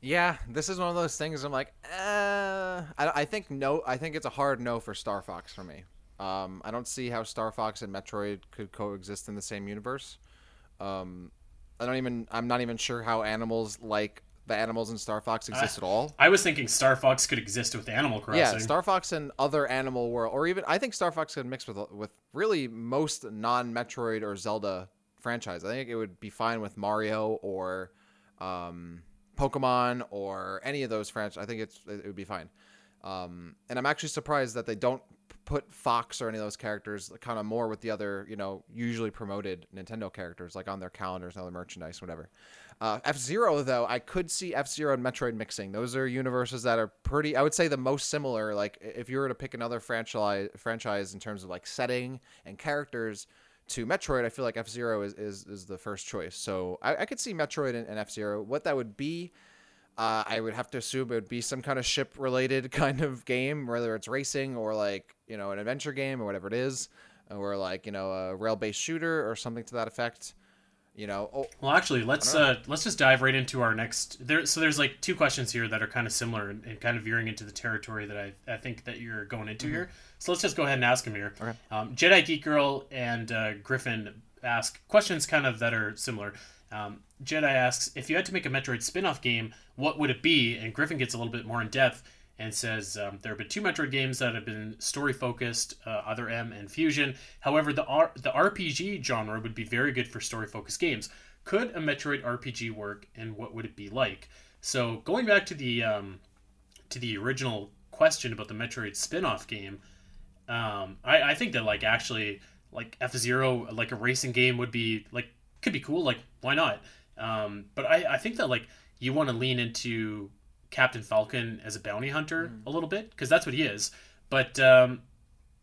Yeah, this is one of those things. I'm like, uh, I, I think no. I think it's a hard no for Star Fox for me. Um, I don't see how Star Fox and Metroid could coexist in the same universe. Um, I don't even. I'm not even sure how animals like the animals in Star Fox exist at all. I was thinking Star Fox could exist with Animal Crossing. Yeah, Star Fox and other animal world, or even I think Star Fox could mix with with really most non-Metroid or Zelda franchise. I think it would be fine with Mario or um, Pokemon or any of those franchises. I think it's it would be fine. Um, and I'm actually surprised that they don't put Fox or any of those characters kind of more with the other, you know, usually promoted Nintendo characters like on their calendars, and other merchandise, whatever. Uh, F Zero though, I could see F Zero and Metroid mixing. Those are universes that are pretty. I would say the most similar. Like if you were to pick another franchise franchise in terms of like setting and characters to Metroid, I feel like F Zero is, is is the first choice. So I, I could see Metroid and, and F Zero. What that would be. Uh, I would have to assume it would be some kind of ship related kind of game, whether it's racing or like, you know, an adventure game or whatever it is, or like, you know, a rail based shooter or something to that effect. You know, oh, Well, actually, let's uh, let's just dive right into our next. There, so there's like two questions here that are kind of similar and, and kind of veering into the territory that I, I think that you're going into here. So let's just go ahead and ask them here. Mm-hmm. Okay. Um, Jedi Geek Girl and uh, Griffin ask questions kind of that are similar. Um, Jedi asks if you had to make a Metroid spin-off game, what would it be? And Griffin gets a little bit more in depth and says um, there have been two Metroid games that have been story focused, uh, Other M and Fusion. However, the R- the RPG genre would be very good for story focused games. Could a Metroid RPG work, and what would it be like? So going back to the um, to the original question about the Metroid spin-off game, um, I, I think that like actually like F Zero like a racing game would be like could be cool. Like why not? Um, but I, I think that like you want to lean into Captain Falcon as a bounty hunter a little bit because that's what he is. But um,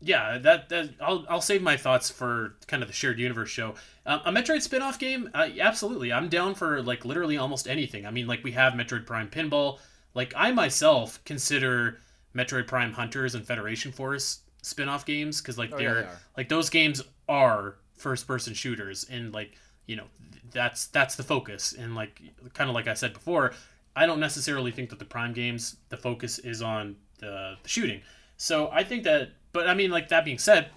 yeah, that, that I'll, I'll save my thoughts for kind of the shared universe show. Um, a Metroid spin-off game, uh, absolutely. I'm down for like literally almost anything. I mean, like we have Metroid Prime Pinball. Like I myself consider Metroid Prime Hunters and Federation Force spin-off games because like Oh, they're they are. like those games are first-person shooters and like you know that's that's the focus and like kind of like I said before, I don't necessarily think that the Prime games the focus is on the, the shooting. So I think that, but I mean, like that being said,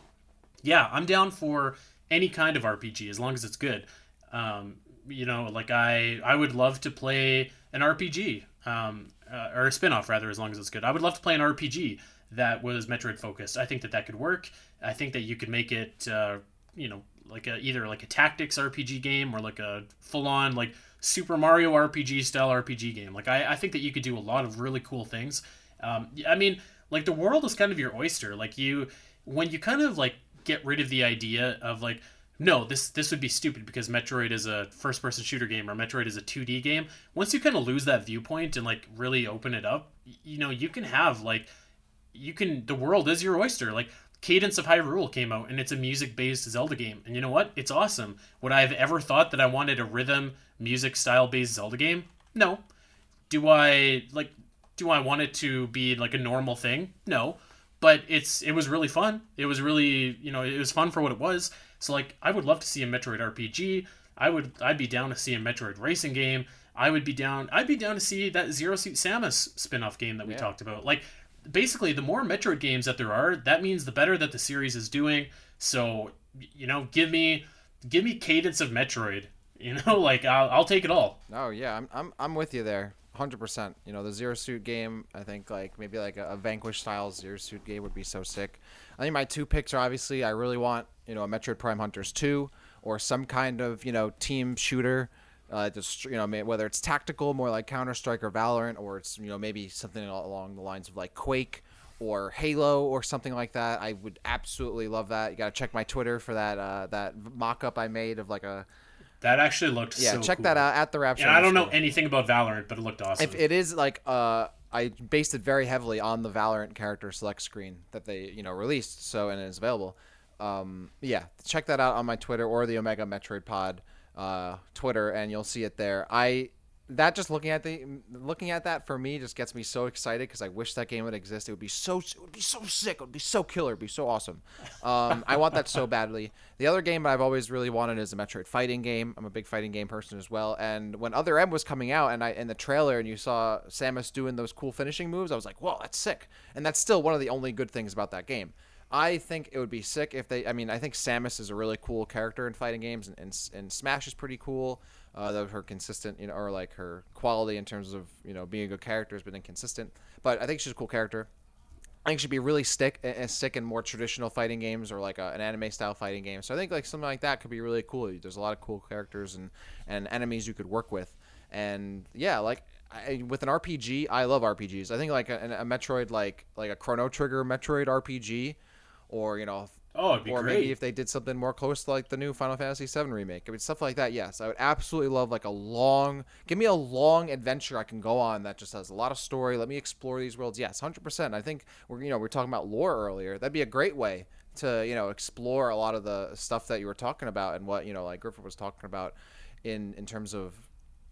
yeah, I'm down for any kind of RPG as long as it's good. Um, you know, like I I would love to play an RPG um, uh, or a spin-off rather as long as it's good. I would love to play an RPG that was Metroid focused. I think that that could work. I think that you could make it uh, you know like a either like a tactics RPG game or like a full on like Super Mario RPG style RPG game. Like I, I think that you could do a lot of really cool things. Um, I mean, like the world is kind of your oyster. Like you, when you kind of like get rid of the idea of like, no, this this would be stupid because Metroid is a first person shooter game or Metroid is a 2D game. Once you kind of lose that viewpoint and like really open it up, you know, you can have like, you can the world is your oyster. Like Cadence of Hyrule came out and it's a music based Zelda game. And you know what? It's awesome. Would I have ever thought that I wanted a rhythm music style based Zelda game? No. Do I like do I want it to be like a normal thing? No. But it's it was really fun. It was really, you know, it was fun for what it was. So like I would love to see a Metroid RPG. I would I'd be down to see a Metroid racing game. I would be down I'd be down to see that Zero Suit Samus spin-off game that we Yeah. talked about. Like basically the more Metroid games that there are, that means the better that the series is doing. So, you know, give me give me cadence of Metroid. You know, like I'll, I'll take it all. No, yeah, I'm I'm I'm with you there. hundred percent. You know, the zero suit game. I think like maybe like a, a Vanquish style zero suit game would be so sick. I think my two picks are obviously I really want you know a Metroid Prime Hunters two or some kind of you know team shooter. Uh, just you know whether it's tactical, more like Counter Strike or Valorant, or it's you know maybe something along the lines of like Quake or Halo or something like that. I would absolutely love that. You got to check my Twitter for that uh, that mock up I made of like a that actually looked yeah. So check cool. that out at the Rapture. And I don't know anything about Valorant, but it looked awesome. If it is like uh, I based it very heavily on the Valorant character select screen that they you know released, so and it is available. Um, yeah, check that out on my Twitter or the Omega Metroid Pod uh, Twitter, and you'll see it there. I that just looking at the looking at that for me just gets me so excited because I wish that game would exist. It would be so it would be so sick. It would be so killer. It'd be so awesome. Um, I want that so badly. The other game I've always really wanted is a Metroid fighting game. I'm a big fighting game person as well. And when Other M was coming out, and I in the trailer, and you saw Samus doing those cool finishing moves, I was like, whoa, that's sick. And that's still one of the only good things about that game. I think it would be sick if they. I mean, I think Samus is a really cool character in fighting games, and, and, and Smash is pretty cool. Uh, that her consistent, you know, or like her quality in terms of you know being a good character has been inconsistent. But I think she's a cool character. I think she'd be really stick uh, sick in more traditional fighting games or like a, an anime style fighting game. So I think like something like that could be really cool. There's a lot of cool characters and and enemies you could work with. And yeah, like I, with an RPG, I love RPGs. I think like a, a Metroid, like like a Chrono Trigger Metroid RPG, or you know Oh, or great. maybe if they did something more close to like the new Final Fantasy VII remake. I mean, stuff like that. Yes, I would absolutely love like a long. Give me a long adventure I can go on that just has a lot of story. Let me explore these worlds. Yes, hundred percent. I think we're you know we are talking about lore earlier. That'd be a great way to you know explore a lot of the stuff that you were talking about and what you know like Griffith was talking about in in terms of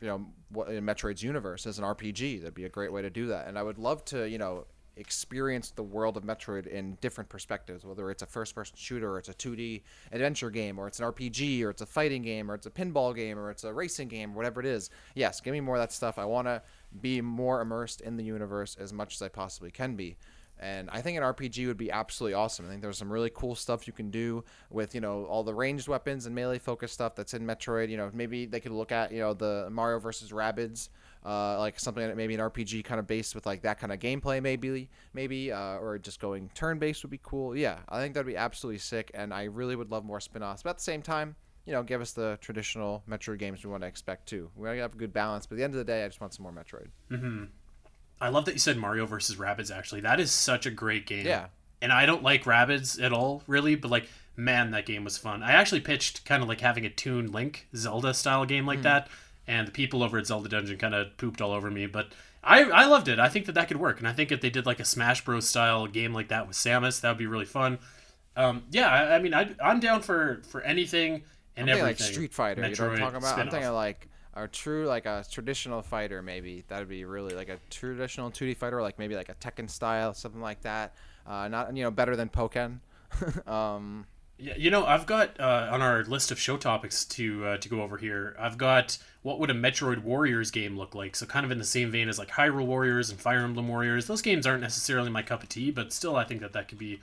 you know what in Metroid's universe as an RPG. That'd be a great way to do that. And I would love to you know experience the world of Metroid in different perspectives, whether it's a first person shooter or it's a 2D adventure game or it's an RPG or it's a fighting game or it's a pinball game or it's a racing game whatever it is. Yes, give me more of that stuff. I want to be more immersed in the universe as much as I possibly can be. And I think an RPG would be absolutely awesome. I think there's some really cool stuff you can do with, you know, all the ranged weapons and melee focused stuff that's in Metroid. You know, maybe they could look at, you know, the Mario versus Rabbids uh, like something that maybe an RPG kind of based with like that kind of gameplay, maybe, maybe, uh, or just going turn based would be cool. Yeah, I think that'd be absolutely sick, and I really would love more spin offs. But at the same time, you know, give us the traditional Metroid games we want to expect too. We gotta have a good balance, but at the end of the day, I just want some more Metroid. Mm-hmm. I love that you said Mario versus Rabbids. Actually, that is such a great game. Yeah. And I don't like Rabbids at all, really, but like, man, that game was fun. I actually pitched kind of like having a Toon Link Zelda style game like mm. that and the people over at Zelda Dungeon kind of pooped all over me. But I I loved it. I think that that could work, and I think if they did like a Smash Bros style game like that with Samus, that would be really fun. Um, yeah, I, I mean, I, I'm down for for anything and I'm everything. Like Street Fighter, Metroid, you know what I'm talking about? Spin-off. I'm thinking like a true like a traditional fighter maybe that would be really like a traditional 2D fighter like maybe like a Tekken style something like that uh, not you know better than Pokken um, yeah, you know, I've got uh, on our list of show topics to uh, to go over here. I've got what would a Metroid Warriors game look like? So kind of in the same vein as like Hyrule Warriors and Fire Emblem Warriors. Those games aren't necessarily my cup of tea, but still, I think that that could be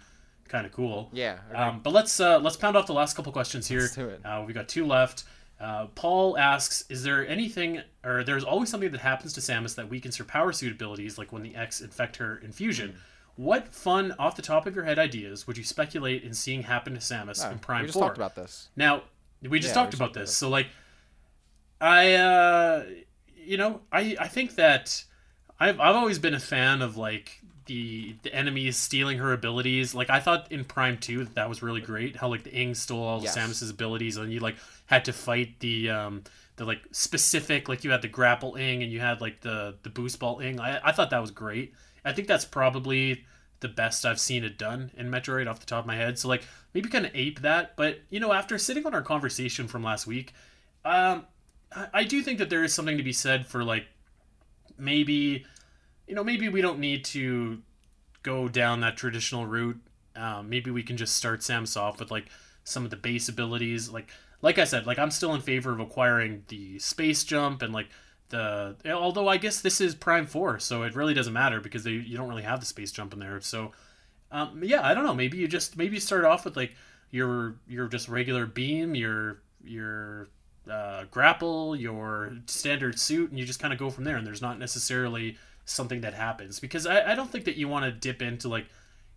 kind of cool. Yeah. Um, but let's uh, let's pound off the last couple questions here. Let's do it. Uh, we got two left. Uh, Paul asks, "Is there anything, or there's always something that happens to Samus that weakens her power suit abilities, like when the X infect her in Fusion? Mm. What fun, off the top of your head ideas would you speculate in seeing happen to Samus no, in Prime we just 4? talked about this. Now, we just yeah, talked we about this. about So, like, I, uh, you know, I, I think that I've, I've always been a fan of, like, the, the enemies stealing her abilities. Like, I thought in Prime 2 that that was really great. How, like, the Ing stole all yes. Samus's abilities and you, like, had to fight the, um, the, like, specific, like, you had the grapple Ing and you had, like, the, the boost ball Ing. I, I thought that was great. I think that's probably the best I've seen it done in Metroid off the top of my head. So like maybe kind of ape that. But you know, after sitting on our conversation from last week, um, I, I do think that there is something to be said for like maybe, you know, maybe we don't need to go down that traditional route. Um, maybe we can just start Samus off with like some of the base abilities. Like like I said, like I'm still in favor of acquiring the space jump and like the although I guess this is Prime Four, so it really doesn't matter because they, you don't really have the space jump in there. So um, yeah, I don't know. Maybe you just maybe you start off with like your your just regular beam, your your uh, grapple, your standard suit, and you just kind of go from there. And there's not necessarily something that happens because I, I don't think that you want to dip into like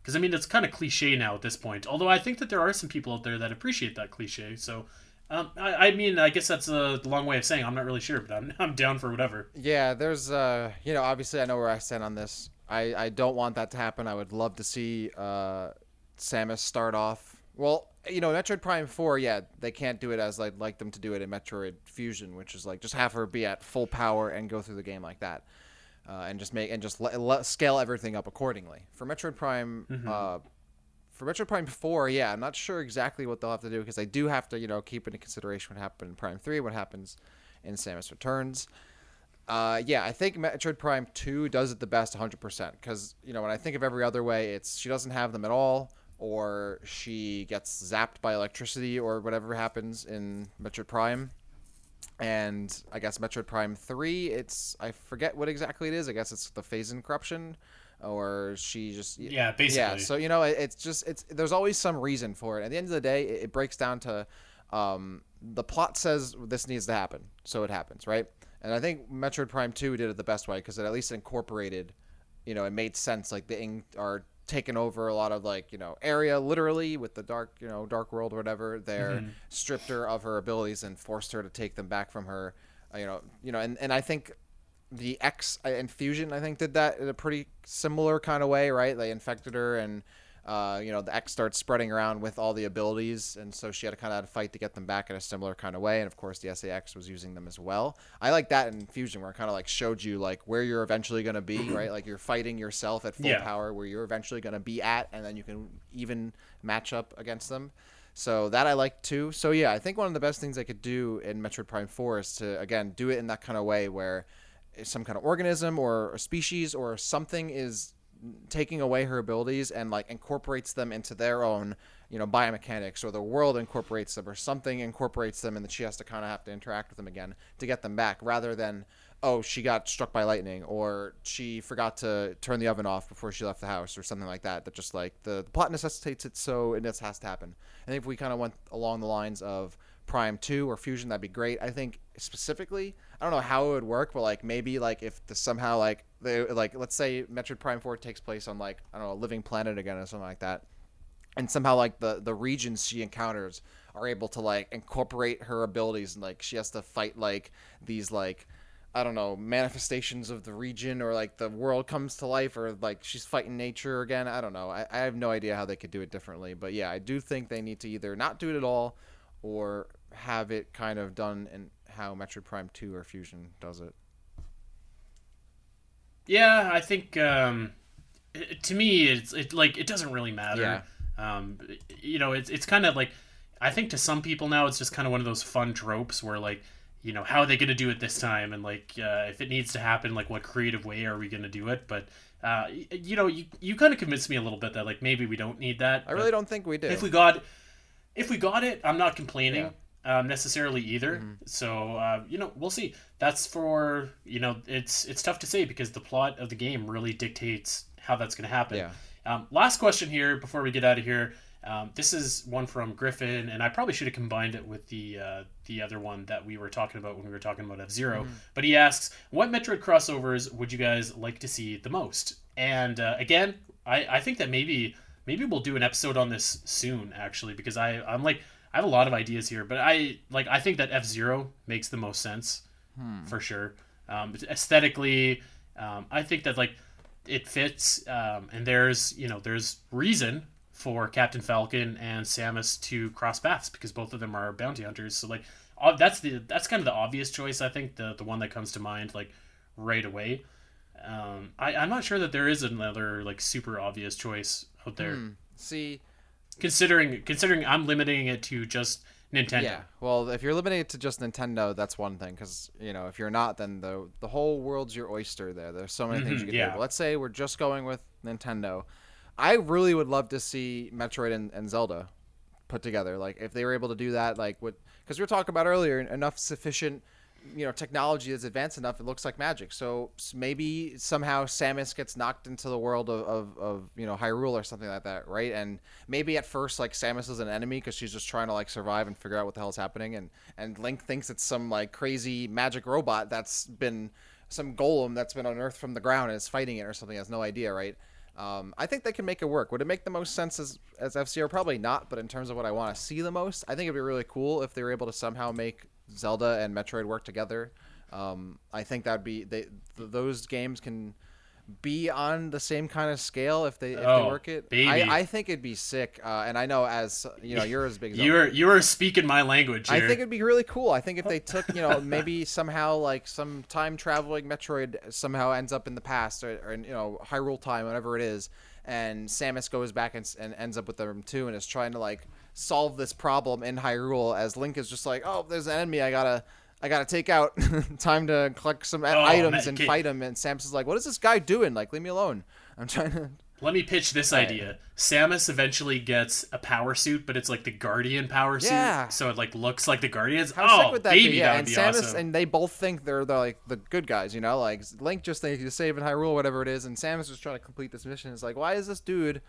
because I mean it's kind of cliche now at this point. Although I think that there are some people out there that appreciate that cliche. So um, I, I mean I guess that's a long way of saying I'm not really sure, but I'm I'm down for whatever. Yeah, there's uh you know obviously I know where I stand on this. I I don't want that to happen. I would love to see uh Samus start off well. You know, Metroid Prime Four, yeah, they can't do it as I'd like them to do it in Metroid Fusion, which is like just have her be at full power and go through the game like that uh, and just make and just scale everything up accordingly. For Metroid Prime, mm-hmm. For Metroid Prime Four, yeah, I'm not sure exactly what they'll have to do because they do have to, you know, keep into consideration what happened in Prime Three, what happens in Samus Returns. Uh, yeah, I think Metroid Prime Two does it the best, 100%. Because you know, when I think of every other way, it's she doesn't have them at all, or she gets zapped by electricity, or whatever happens in Metroid Prime and I guess Metroid Prime Three. It's I forget what exactly it is. I guess it's the Phazon corruption, or she just yeah basically yeah. So you know, it, it's just it's there's always some reason for it. At the end of the day, it, it breaks down to um, the plot says this needs to happen, so it happens, right? And I think Metroid Prime Two did it the best way because it at least incorporated, you know, it made sense. Like the ing- our taken over a lot of like you know area literally with the dark you know dark world or whatever they're mm-hmm. stripped her of her abilities and forced her to take them back from her uh, you know you know and, and i think the x in Fusion uh, i think did that in a pretty similar kind of way right they infected her and uh, you know, the X starts spreading around with all the abilities, and so she had to kind of fight to get them back in a similar kind of way. And of course, the SA-X was using them as well. I like that in Fusion, where it kind of like showed you like where you're eventually going to be, right? Like you're fighting yourself at full yeah. power, where you're eventually going to be at, and then you can even match up against them. So that I like too. So yeah, I think one of the best things I could do in Metroid Prime 4 is to again do it in that kind of way where some kind of organism or species or something is taking away her abilities and like incorporates them into their own you know biomechanics or the world incorporates them or something incorporates them and that she has to kind of have to interact with them again to get them back rather than oh she got struck by lightning or she forgot to turn the oven off before she left the house or something like that that just like the, the plot necessitates it so it just has to happen. I think if we kind of went along the lines of prime 2 or fusion that'd be great i think specifically i don't know how it would work but like maybe like if the somehow like they like let's say Metroid Prime Four takes place on like I don't know a living planet again or something like that, and somehow like the the regions she encounters are able to like incorporate her abilities and like she has to fight like these like I don't know manifestations of the region or like the world comes to life or like she's fighting nature again. I don't know. I, I have no idea how they could do it differently, but yeah, I do think they need to either not do it at all or have it kind of done in how Metroid Prime Two or Fusion does it. Yeah, I think um, it, to me it's it like it doesn't really matter. Yeah. Um, you know, it's it's kind of like I think to some people now it's just kind of one of those fun tropes where like you know how are they going to do it this time and like uh, if it needs to happen like what creative way are we going to do it but uh, you know you, you kind of convinced me a little bit that like maybe we don't need that i really don't think we do if we got if we got it i'm not complaining yeah um, necessarily either. Mm-hmm. So uh, you know, we'll see. That's for you know, it's it's tough to say because the plot of the game really dictates how that's going to happen. Yeah. Um, last question here before we get out of here. Um, this is one from Griffin, and I probably should have combined it with the uh, the other one that we were talking about when we were talking about F Zero mm-hmm. But he asks, "What Metroid crossovers would you guys like to see the most?" And uh, again, I, I think that maybe maybe we'll do an episode on this soon, actually, because I I'm like I have a lot of ideas here, but I like I think that F Zero makes the most sense hmm. for sure. Um, aesthetically, um, I think that like it fits, um, and there's you know there's reason for Captain Falcon and Samus to cross paths because both of them are bounty hunters. So like that's the that's kind of the obvious choice. I think the the one that comes to mind like right away. Um, I I'm not sure that there is another like super obvious choice out there. Hmm. See Considering considering I'm limiting it to just Nintendo. Yeah. Well, if you're limiting it to just Nintendo, that's one thing. Because you know, if you're not, then the the whole world's your oyster. There, there's so many mm-hmm, things you can yeah. do. But let's say we're just going with Nintendo. I really would love to see Metroid and, and Zelda put together. Like if they were able to do that, like what? Because we were talking about earlier, enough sufficient you know technology that's advanced enough it looks like magic so maybe somehow samus gets knocked into the world of, of, of you know hyrule or something like that right and maybe at first like samus is an enemy because she's just trying to like survive and figure out what the hell's happening and and link thinks it's some like crazy magic robot that's been some golem that's been unearthed from the ground and is fighting it or something has no idea right um, I think they can make it work. Would it make the most sense as, as F Zero? Probably not, but in terms of what I want to see the most, I think it'd be really cool if they were able to somehow make Zelda and Metroid work together. Um, I think that'd be they th- those games can be on the same kind of scale if they if Oh, they work it. baby. I, I think it'd be sick, uh, and I know as you know you're as big as You are you are speaking my language I think it'd be really cool. I think if they took, you know, maybe somehow like some time traveling Metroid somehow ends up in the past or, or in, you know Hyrule time, whatever it is, and Samus goes back and, and ends up with them too, and is trying to like solve this problem in Hyrule as Link is just like, oh, there's an enemy I gotta. I gotta take out. Time to collect some Oh, items and fight him. And Samus is like, "What is this guy doing? Like, leave me alone. I'm trying to." Let me pitch this idea. Samus eventually gets a power suit, but it's like the Guardian power suit, Yeah. so it like looks like the Guardians. How oh, would that baby, be? Yeah, and Samus awesome. and they both think they're the like the good guys, you know. Like Link just thinks he's saving Hyrule, whatever it is, and Samus is trying to complete this mission. It's like, why is this dude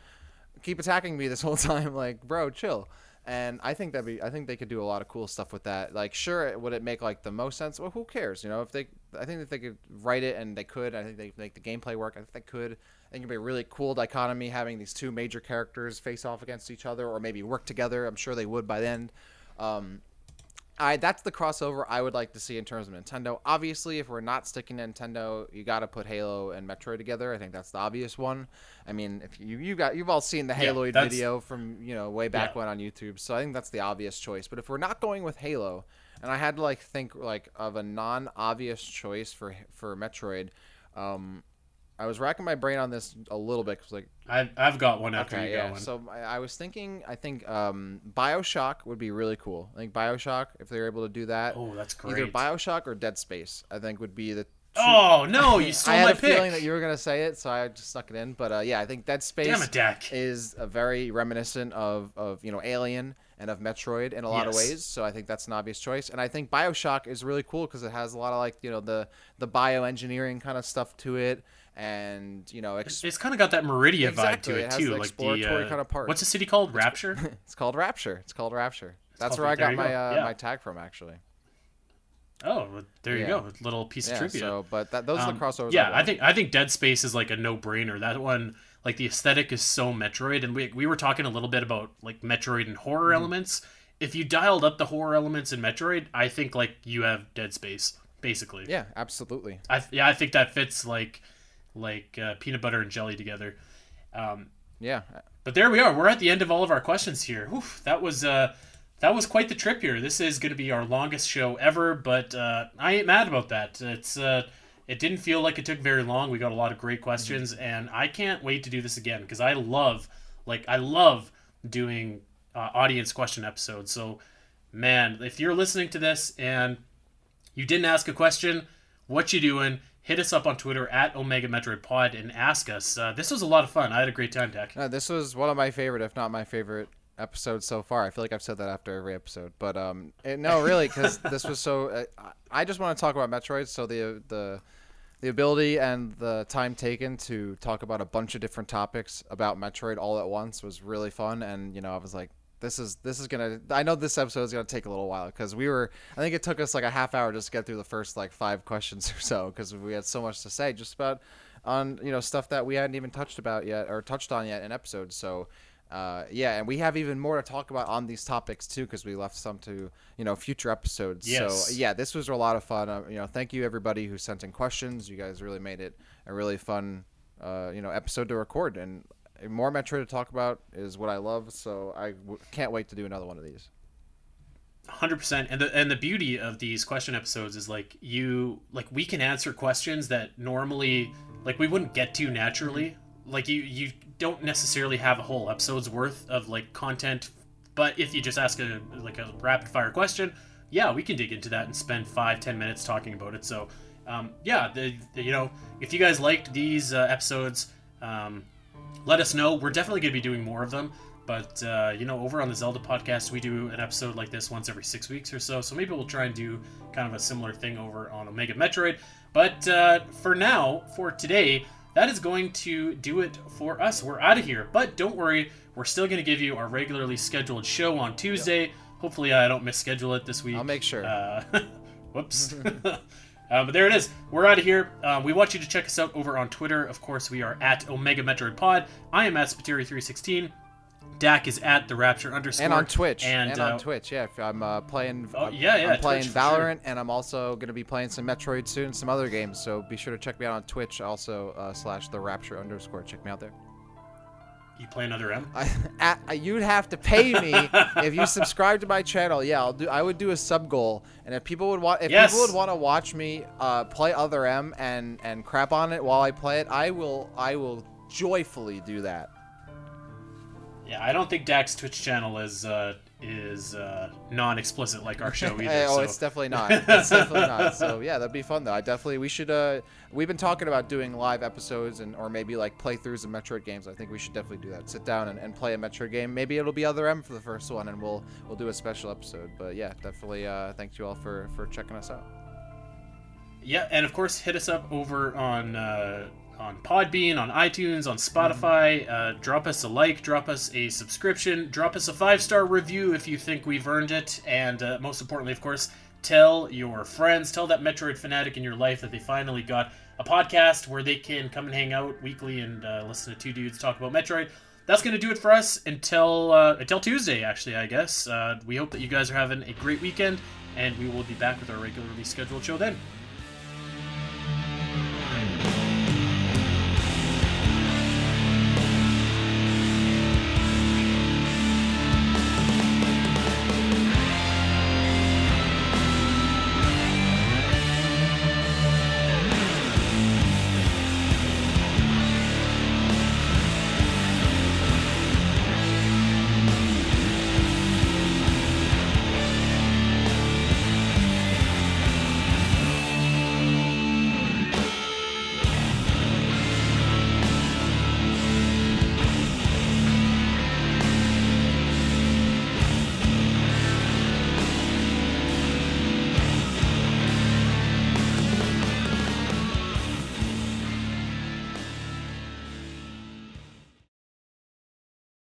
keep attacking me this whole time? Like, bro, chill. And I think that'd be, I think they could do a lot of cool stuff with that. Like, sure, would it make like the most sense? Well, who cares? You know, if they, I think that they could write it and they could. I think they make the gameplay work. I think they could. I think it'd be a really cool dichotomy having these two major characters face off against each other or maybe work together. I'm sure they would by then. Um, I that's the crossover I would like to see in terms of Nintendo. Obviously, if we're not sticking to Nintendo, you got to put Halo and Metroid together. I think that's the obvious one. I mean, if you you got you've all seen the Yeah, Haloid that's- video from you know way back Yeah. when on YouTube, so I think that's the obvious choice. But if we're not going with Halo, and I had to like think like of a non-obvious choice for for Metroid, um, I was racking my brain on this a little bit because like I've, I've got one after Okay, you yeah. go. one. So I, I was thinking, I think um, Bioshock would be really cool. I think Bioshock, if they're able to do that, oh, that's great. either Bioshock or Dead Space, I think would be the. Oh no, you stole my pick. I had my a pick. feeling that you were gonna say it, so I just stuck it in. But uh, yeah, I think Dead Space Damn it, Dak. is a very reminiscent of, of you know Alien and of Metroid in a lot of ways. So I think that's an obvious choice. And I think Bioshock is really cool because it has a lot of like you know the the bioengineering kind of stuff to it, and you know ex- It's kind of got that Meridia Exactly, vibe to it it has too, the like the uh, kind of part. What's the city called? Rapture. It's called Rapture. It's called Rapture. That's called- where I got my go. uh, Yeah. my tag from actually. oh, well, there you Yeah. go. A little piece of Yeah. trivia. So, but that, those are Um, the crossovers. Yeah, I, I think I think Dead Space is like a no brainer. That one, like the aesthetic is so Metroid, and we we were talking a little bit about like Metroid and horror Mm-hmm. elements. If you dialed up the horror elements in Metroid, I think like you have Dead Space basically. Yeah, absolutely. I yeah, I think that fits like like uh, peanut butter and jelly together. Um, Yeah. but there we are. We're at the end of all of our questions here. Oof, that was uh, that was quite the trip here. This is going to be our longest show ever, but uh, I ain't mad about that. It's uh, it didn't feel like it took very long. We got a lot of great questions, and I can't wait to do this again because I love like I love doing uh, audience question episodes. So, man, if you're listening to this and you didn't ask a question, what you doing? Hit us up on Twitter at Omega Metroid Pod and ask us. Uh, this was a lot of fun. I had a great time, Dak. No, this was one of my favorite, if not my favorite episodes so far. I feel like I've said that after every episode, but um, it, no, really, because this was so. Uh, I- I just want to talk about Metroid. So the the the ability and the time taken to talk about a bunch of different topics about Metroid all at once was really fun. And you know, I was like, this is this is gonna. I know this episode is gonna take a little while because we were. I think it took us like a half hour just to get through the first like five questions or so because we had so much to say just about on you know stuff that we hadn't even touched about yet or touched on yet in episodes. So. Uh, yeah, and we have even more to talk about on these topics too, because we left some to you know future episodes. Yes. So yeah, this was a lot of fun. Uh, you know, thank you everybody who sent in questions. You guys really made it a really fun, uh, you know, episode to record. And more Metroid to talk about is what I love. So I w- can't wait to do another one of these. Hundred percent, and the and the beauty of these question episodes is like you like we can answer questions that normally like we wouldn't get to naturally. Like you you don't necessarily have a whole episode's worth of like content, but if you just ask a like a rapid fire question, yeah, we can dig into that and spend five ten minutes talking about it. So um, yeah, the, the you know if you guys liked these uh, episodes, um, let us know. We're definitely going to be doing more of them. But uh, you know, over on the Zelda podcast, we do an episode like this once every six weeks or so. So maybe we'll try and do kind of a similar thing over on Omega Metroid. But uh, for now, for today, that is going to do it for us. We're out of here. But don't worry, we're still going to give you our regularly scheduled show on Tuesday. Yep. Hopefully, I don't misschedule it this week. I'll make sure. Uh, whoops. Uh, but there it is. We're out of here. Um, we want you to check us out over on Twitter. Of course, we are at Omega Metroid Pod. I am at Spiteri316. Dak is at the Rapture underscore. And on Twitch. And, and uh, on Twitch, yeah. I'm uh, playing. Oh, yeah, yeah. I'm playing Twitch, Valorant, sure. and I'm also going to be playing some Metroid soon, some other games. So be sure to check me out on Twitch, also uh, slash the Rapture underscore. Check me out there. You play another M? I, I, you'd have to pay me if you subscribe to my channel. Yeah, I'll do. I would do a sub goal, and if people would want, if yes. people would want to watch me uh, play other M and and crap on it while I play it, I will. I will joyfully do that. Yeah, I don't think Dak's Twitch channel is uh, is uh, non-explicit like our show either. oh, so. it's definitely not. It's definitely not. So yeah, that'd be fun though. I definitely we should. Uh, we've been talking about doing live episodes and or maybe like playthroughs of Metroid games. I think we should definitely do that. Sit down and, and play a Metroid game. Maybe it'll be Other M for the first one, and we'll we'll do a special episode. But yeah, definitely. Uh, thank you all for for checking us out. Yeah, and of course, hit us up over on. Uh, on Podbean, on iTunes, on Spotify. Uh, drop us a like, drop us a subscription, drop us a five star review if you think we've earned it, and uh, most importantly, of course, tell your friends, tell that Metroid fanatic in your life that they finally got a podcast where they can come and hang out weekly and uh, listen to two dudes talk about Metroid. That's going to do it for us until uh, until Tuesday, actually, I guess. Uh, we hope that you guys are having a great weekend, and we will be back with our regularly scheduled show then.